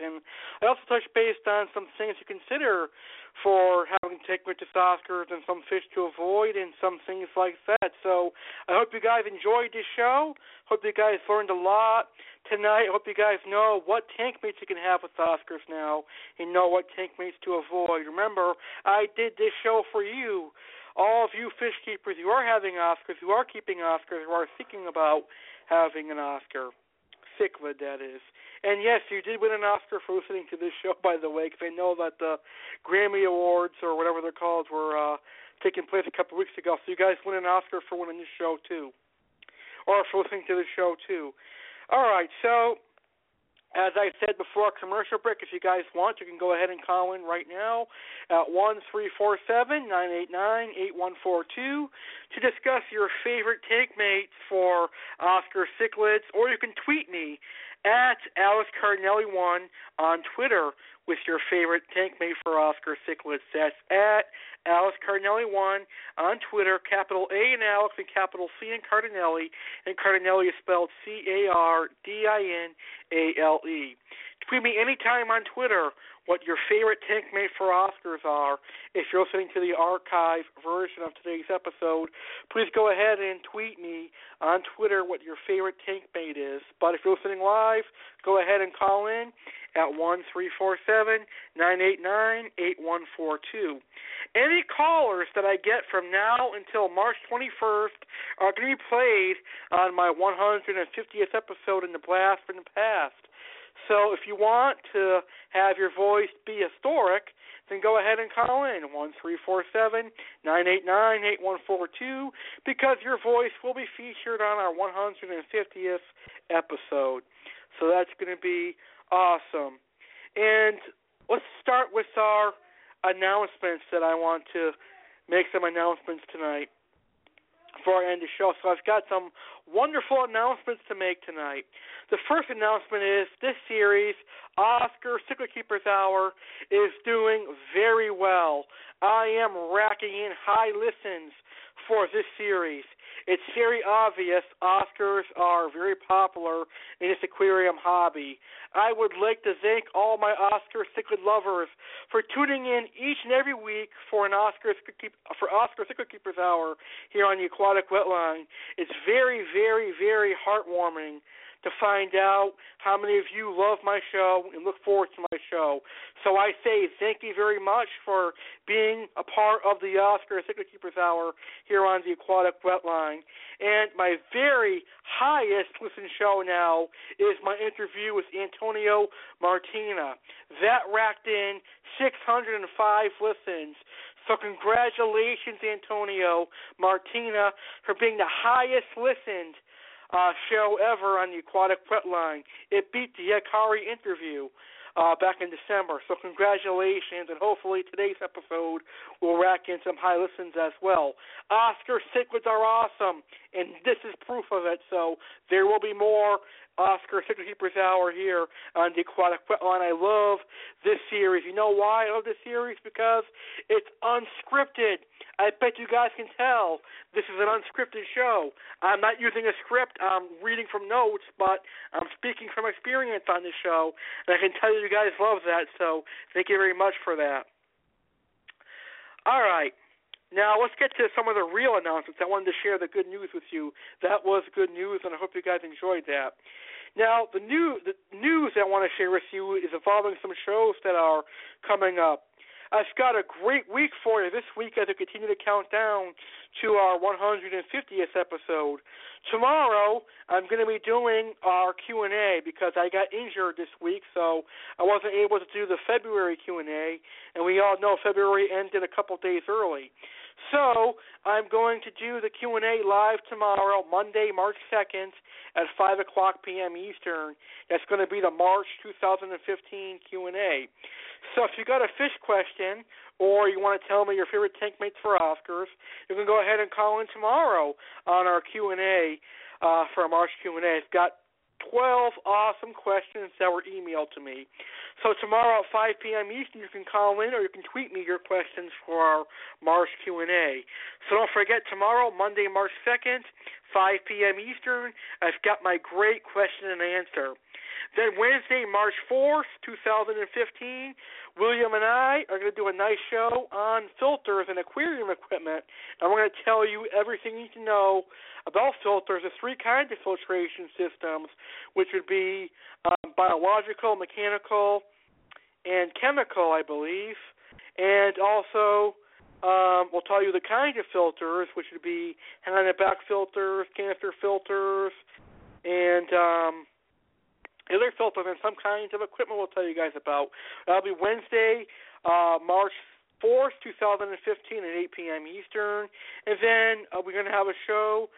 And I also touched base on some things to consider for having mates with Oscars and some fish to avoid and some things like that. So I hope you guys enjoyed this show. Hope you guys learned a lot tonight. Hope you guys know what tank mates you can have with Oscars now and know what tank mates to avoid. Remember, I did this show for you. All of you fish keepers who are having Oscars, who are keeping Oscars, who are thinking about having an Oscar. Cichlid, that is. And yes, you did win an Oscar for listening to this show, by the way, because I know that the Grammy Awards, or whatever they're called, were uh, taking place a couple of weeks ago. So you guys win an Oscar for winning this show, too. Or for listening to the show, too. All right, so as I said before, commercial break. If you guys want, you can go ahead and call in right now at one three four seven nine eight nine eight one four two to discuss your favorite tank mates for Oscar Cichlids, or you can tweet me at Alex Cardinelli1 on Twitter with your favorite tank mate for Oscar Cichlids. That's at Alex Cardinelli1 on Twitter, capital A in Alex and capital C in Cardinelli, and Cardinelli is spelled C A R D I N A L E. Tweet me anytime on Twitter what your favorite tank mate for Oscars are. If you're listening to the archive version of today's episode, please go ahead and tweet me on Twitter what your favorite tank mate is. But if you're listening live, go ahead and call in at one three four seven nine eight nine eight one four two. Any callers that I get from now until March 21st are going to be played on my 150th episode in the Blast from the Past. So if you want to have your voice be historic, then go ahead and call in one three four seven nine eight nine eight one four two because your voice will be featured on our 150th episode. So that's going to be awesome. And let's start with our announcements that I want to make some announcements tonight before I end the show. So I've got some wonderful announcements to make tonight. The first announcement is this series, Oscar Cichlid Keepers Hour, is doing very well. I am racking in high listens for this series. It's very obvious Oscars are very popular in this aquarium hobby. I would like to thank all my Oscar cichlid lovers for tuning in each and every week for an Oscar for Oscar Cichlid Keepers Hour here on the Aquatic Wetline. It's very, very, very heartwarming to find out how many of you love my show and look forward to my show. So I say thank you very much for being a part of the Oscar Cichlid Keepers Hour here on the Aquatic Wetline. And my very highest listen show now is my interview with Antonio Martina. That racked in 605 listens. So congratulations, Antonio Martina, for being the highest listened uh, show ever on the Aquatic Wetline. It beat the Hikari interview uh, back in December. So congratulations, and hopefully today's episode will rack in some high listens as well. Oscar cichlids are awesome, and this is proof of it. So there will be more Oscar Cichlid Keepers Hour here on the Aquatic Wetline. I love this series. You know why I love this series? Because it's unscripted. I bet you guys can tell this is an unscripted show. I'm not using a script. I'm reading from notes, but I'm speaking from experience on this show, and I can tell you guys love that. So thank you very much for that. All right. Now let's get to some of the real announcements. I wanted to share the good news with you. That was good news, and I hope you guys enjoyed that. Now the new the news I want to share with you is involving some shows that are coming up. I've got a great week for you this week as I continue to count down to our 150th episode. Tomorrow, I'm going to be doing our Q&A because I got injured this week, so I wasn't able to do the February Q&A, and we all know February ended a couple days early. So I'm going to do the Q&A live tomorrow, Monday, March 2nd, at 5 o'clock p.m. Eastern. That's going to be the March 2015 Q&A. So if you got a fish question or you want to tell me your favorite tank mates for Oscars, you can go ahead and call in tomorrow on our Q&A uh, for our March Q&A. It's got 12 awesome questions that were emailed to me. So tomorrow at 5 p.m. Eastern, you can call in or you can tweet me your questions for our March Q&A. So don't forget tomorrow, Monday, March 2nd, 5 p.m. Eastern, I've got my great question and answer. Then Wednesday, March 4th, 2015, William and I are going to do a nice show on filters and aquarium equipment. And we're going to tell you everything you need to know about filters. There's three kinds of filtration systems, which would be um, biological, mechanical, and chemical, I believe. And also, um, we'll tell you the kind of filters, which would be hang on back filters, canister filters, and um, other filters and some kinds of equipment we'll tell you guys about. That'll be Wednesday, uh, March 4th, 2015 at 8 p.m. Eastern. And then uh, we're going to have a show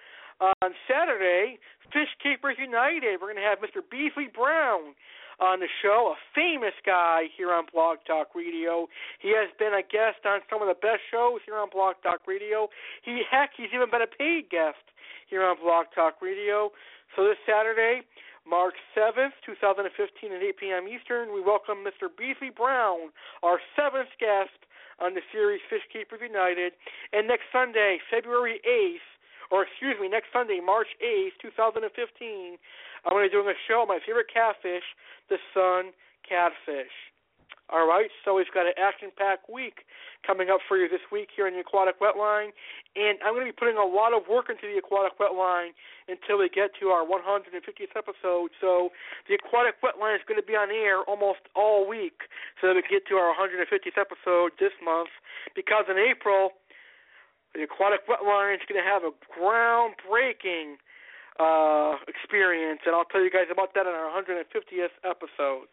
on Saturday, Fish Keepers United. We're going to have Mr. Beasley Brown on the show, a famous guy here on Blog Talk Radio. He has been a guest on some of the best shows here on Blog Talk Radio. He heck, he's even been a paid guest here on Blog Talk Radio. So this Saturday, March 7th, 2015 at 8 p.m. Eastern, we welcome Mr. Beasley Brown, our seventh guest on the series Fish Keepers United. And next Sunday, February 8th, or excuse me, next Sunday, March 8th, 2015, I'm going to be doing a show my favorite catfish, the sun catfish. All right, so we've got an action-packed week coming up for you this week here on the Aquatic Wetline, and I'm going to be putting a lot of work into the Aquatic Wetline until we get to our 150th episode. So the Aquatic Wetline is going to be on air almost all week, so that we can get to our 150th episode this month. Because in April, the Aquatic Wetline is going to have a groundbreaking uh, experience, and I'll tell you guys about that in our 150th episode.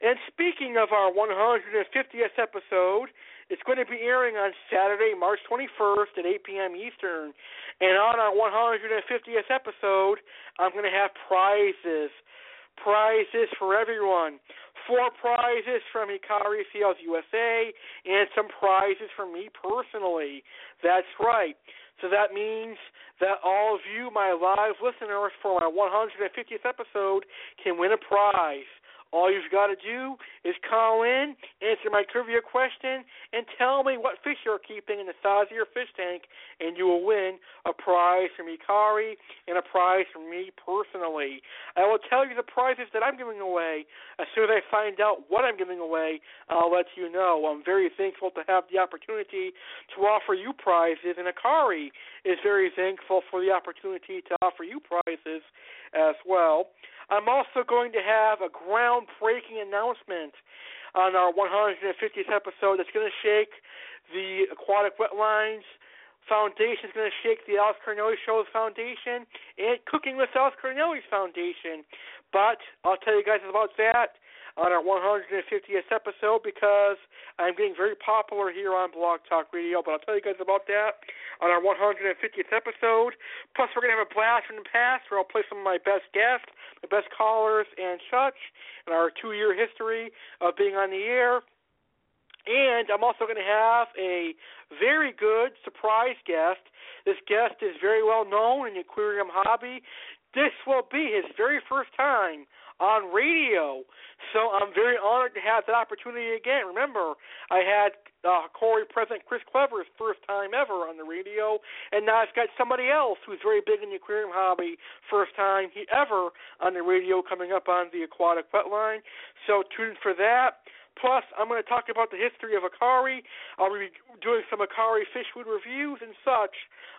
And speaking of our 150th episode, it's going to be airing on Saturday, March 21st at 8 p.m. Eastern. And on our 150th episode, I'm going to have prizes. Prizes for everyone. Four prizes from Hikari Sales USA and some prizes from me personally. That's right. So that means that all of you, my live listeners, for my 150th episode can win a prize. All you've got to do is call in, answer my trivia question, and tell me what fish you're keeping in the size of your fish tank, and you will win a prize from Hikari and a prize from me personally. I will tell you the prizes that I'm giving away. As soon as I find out what I'm giving away, I'll let you know. I'm very thankful to have the opportunity to offer you prizes, and Hikari is very thankful for the opportunity to offer you prizes as well. I'm also going to have a groundbreaking announcement on our 150th episode that's going to shake the Aquatic Wetline's Foundation is going to shake the Alex Cardinelli Show's foundation and Cooking with Alex Cardinelli's foundation. But I'll tell you guys about that on our 150th episode because I'm getting very popular here on Blog Talk Radio. But I'll tell you guys about that on our 150th episode. Plus, we're going to have a blast from the past where I'll play some of my best guests, the best callers, and such, in our two year history of being on the air. And I'm also going to have a very good surprise guest. This guest is very well known in the aquarium hobby. This will be his very first time on radio. So I'm very honored to have that opportunity again. Remember, I had uh, Corey President Chris Clever's first time ever on the radio, and now I've got somebody else who's very big in the aquarium hobby, first time he ever on the radio coming up on the aquatic wetline. So tune in for that. Plus, I'm going to talk about the history of Hikari. I'll be doing some Hikari fish food reviews and such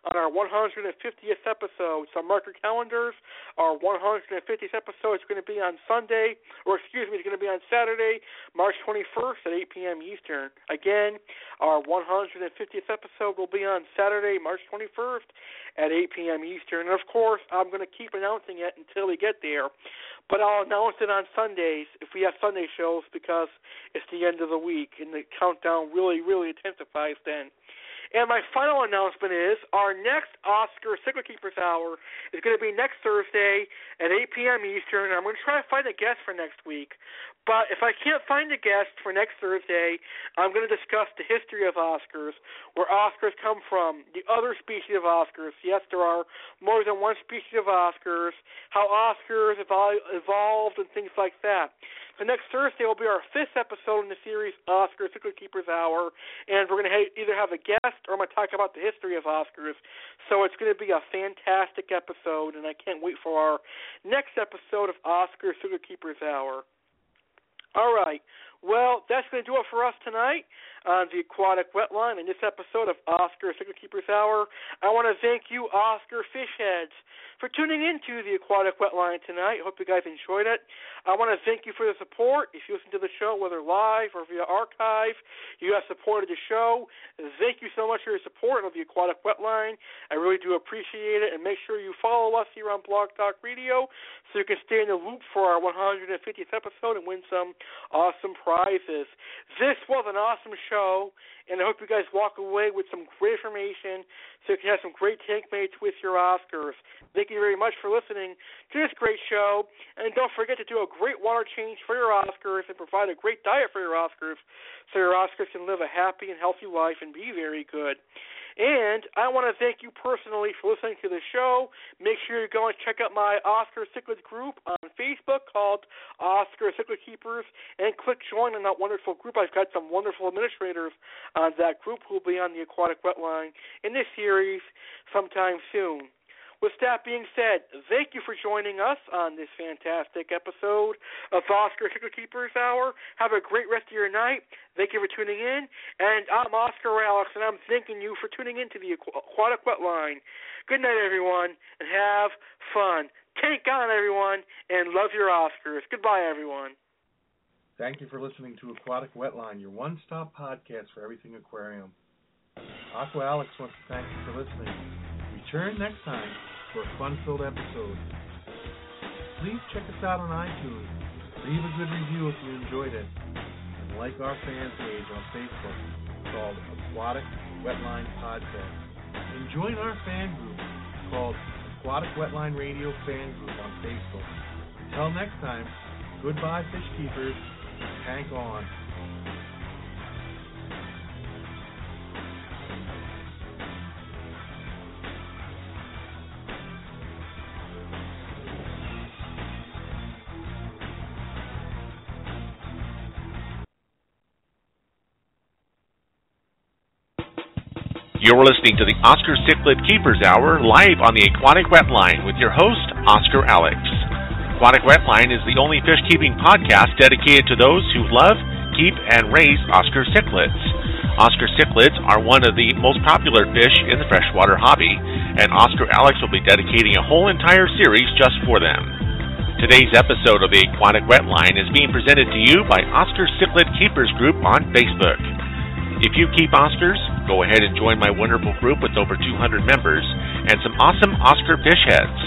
on our 150th episode. So mark your calendars. Our 150th episode is going to be on Sunday, or excuse me, it's going to be on Saturday, March 21st at 8 p.m. Eastern. Again, our 150th episode will be on Saturday, March 21st at 8 p.m. Eastern. And of course, I'm going to keep announcing it until we get there. But I'll announce it on Sundays if we have Sunday shows because it's the end of the week and the countdown really, really intensifies then. And my final announcement is our next Oscar Cichlid Keepers Hour is going to be next Thursday at 8 p.m. Eastern. I'm going to try to find a guest for next week. But if I can't find a guest for next Thursday, I'm going to discuss the history of Oscars, where Oscars come from, the other species of Oscars. Yes, there are more than one species of Oscars, how Oscars evolved, and things like that. So next Thursday will be our fifth episode in the series Oscar Cichlid Keepers Hour, and we're going to ha- either have a guest or I'm going to talk about the history of Oscars. So it's going to be a fantastic episode, and I can't wait for our next episode of Oscar Cichlid Keepers Hour. All right. Well, that's going to do it for us tonight on the Aquatic Wetline in this episode of Oscar Cichlid Keepers Hour. I want to thank you, Oscar Fishheads, for tuning in to the Aquatic Wetline tonight. Hope you guys enjoyed it. I want to thank you for the support. If you listen to the show, whether live or via archive, you have supported the show. Thank you so much for your support of the Aquatic Wetline. I really do appreciate it. And make sure you follow us here on Blog Talk Radio so you can stay in the loop for our 150th episode and win some awesome prizes. This was an awesome show, and I hope you guys walk away with some great information so you can have some great tank mates with your Oscars. Thank you very much for listening to this great show, and don't forget to do a great water change for your Oscars and provide a great diet for your Oscars so your Oscars can live a happy and healthy life and be very good. And I want to thank you personally for listening to the show. Make sure you go and check out my Oscar Cichlid group on Facebook called Oscar Cichlid Keepers and click join in that wonderful group. I've got some wonderful administrators on that group who will be on the Aquatic Wetline in this series sometime soon. With that being said, thank you for joining us on this fantastic episode of Oscar Cichlid Keepers Hour. Have a great rest of your night. Thank you for tuning in. And I'm Oscar Alex, and I'm thanking you for tuning in to the Aquatic Wetline. Good night, everyone, and have fun. Take on, everyone, and love your Oscars. Goodbye, everyone. Thank you for listening to Aquatic Wetline, your one stop podcast for everything aquarium. Aqua Alex wants to thank you for listening. Return next time for a fun filled episode. Please check us out on iTunes. Leave a good review if you enjoyed it. And like our fan page on Facebook called Aquatic Wetline Podcast. And join our fan group called Aquatic Wetline Radio Fan Group on Facebook. Until next time, goodbye, fish keepers. Tank on. You're listening to the Oscar Cichlid Keepers Hour live on the Aquatic Wetline with your host, Oscar Alex. Aquatic Wetline is the only fish keeping podcast dedicated to those who love, keep, and raise Oscar cichlids. Oscar cichlids are one of the most popular fish in the freshwater hobby, and Oscar Alex will be dedicating a whole entire series just for them. Today's episode of the Aquatic Wetline is being presented to you by Oscar Cichlid Keepers Group on Facebook. If you keep Oscars, go ahead and join my wonderful group with over 200 members and some awesome Oscar fish heads.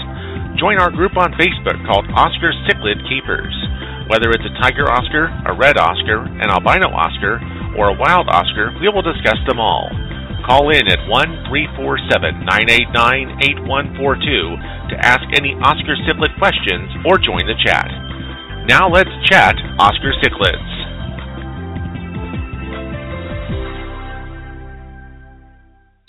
Join our group on Facebook called Oscar Cichlid Keepers. Whether it's a tiger Oscar, a red Oscar, an albino Oscar, or a wild Oscar, we will discuss them all. Call in at 1 347 989 8142 to ask any Oscar Cichlid questions or join the chat. Now let's chat Oscar Cichlids.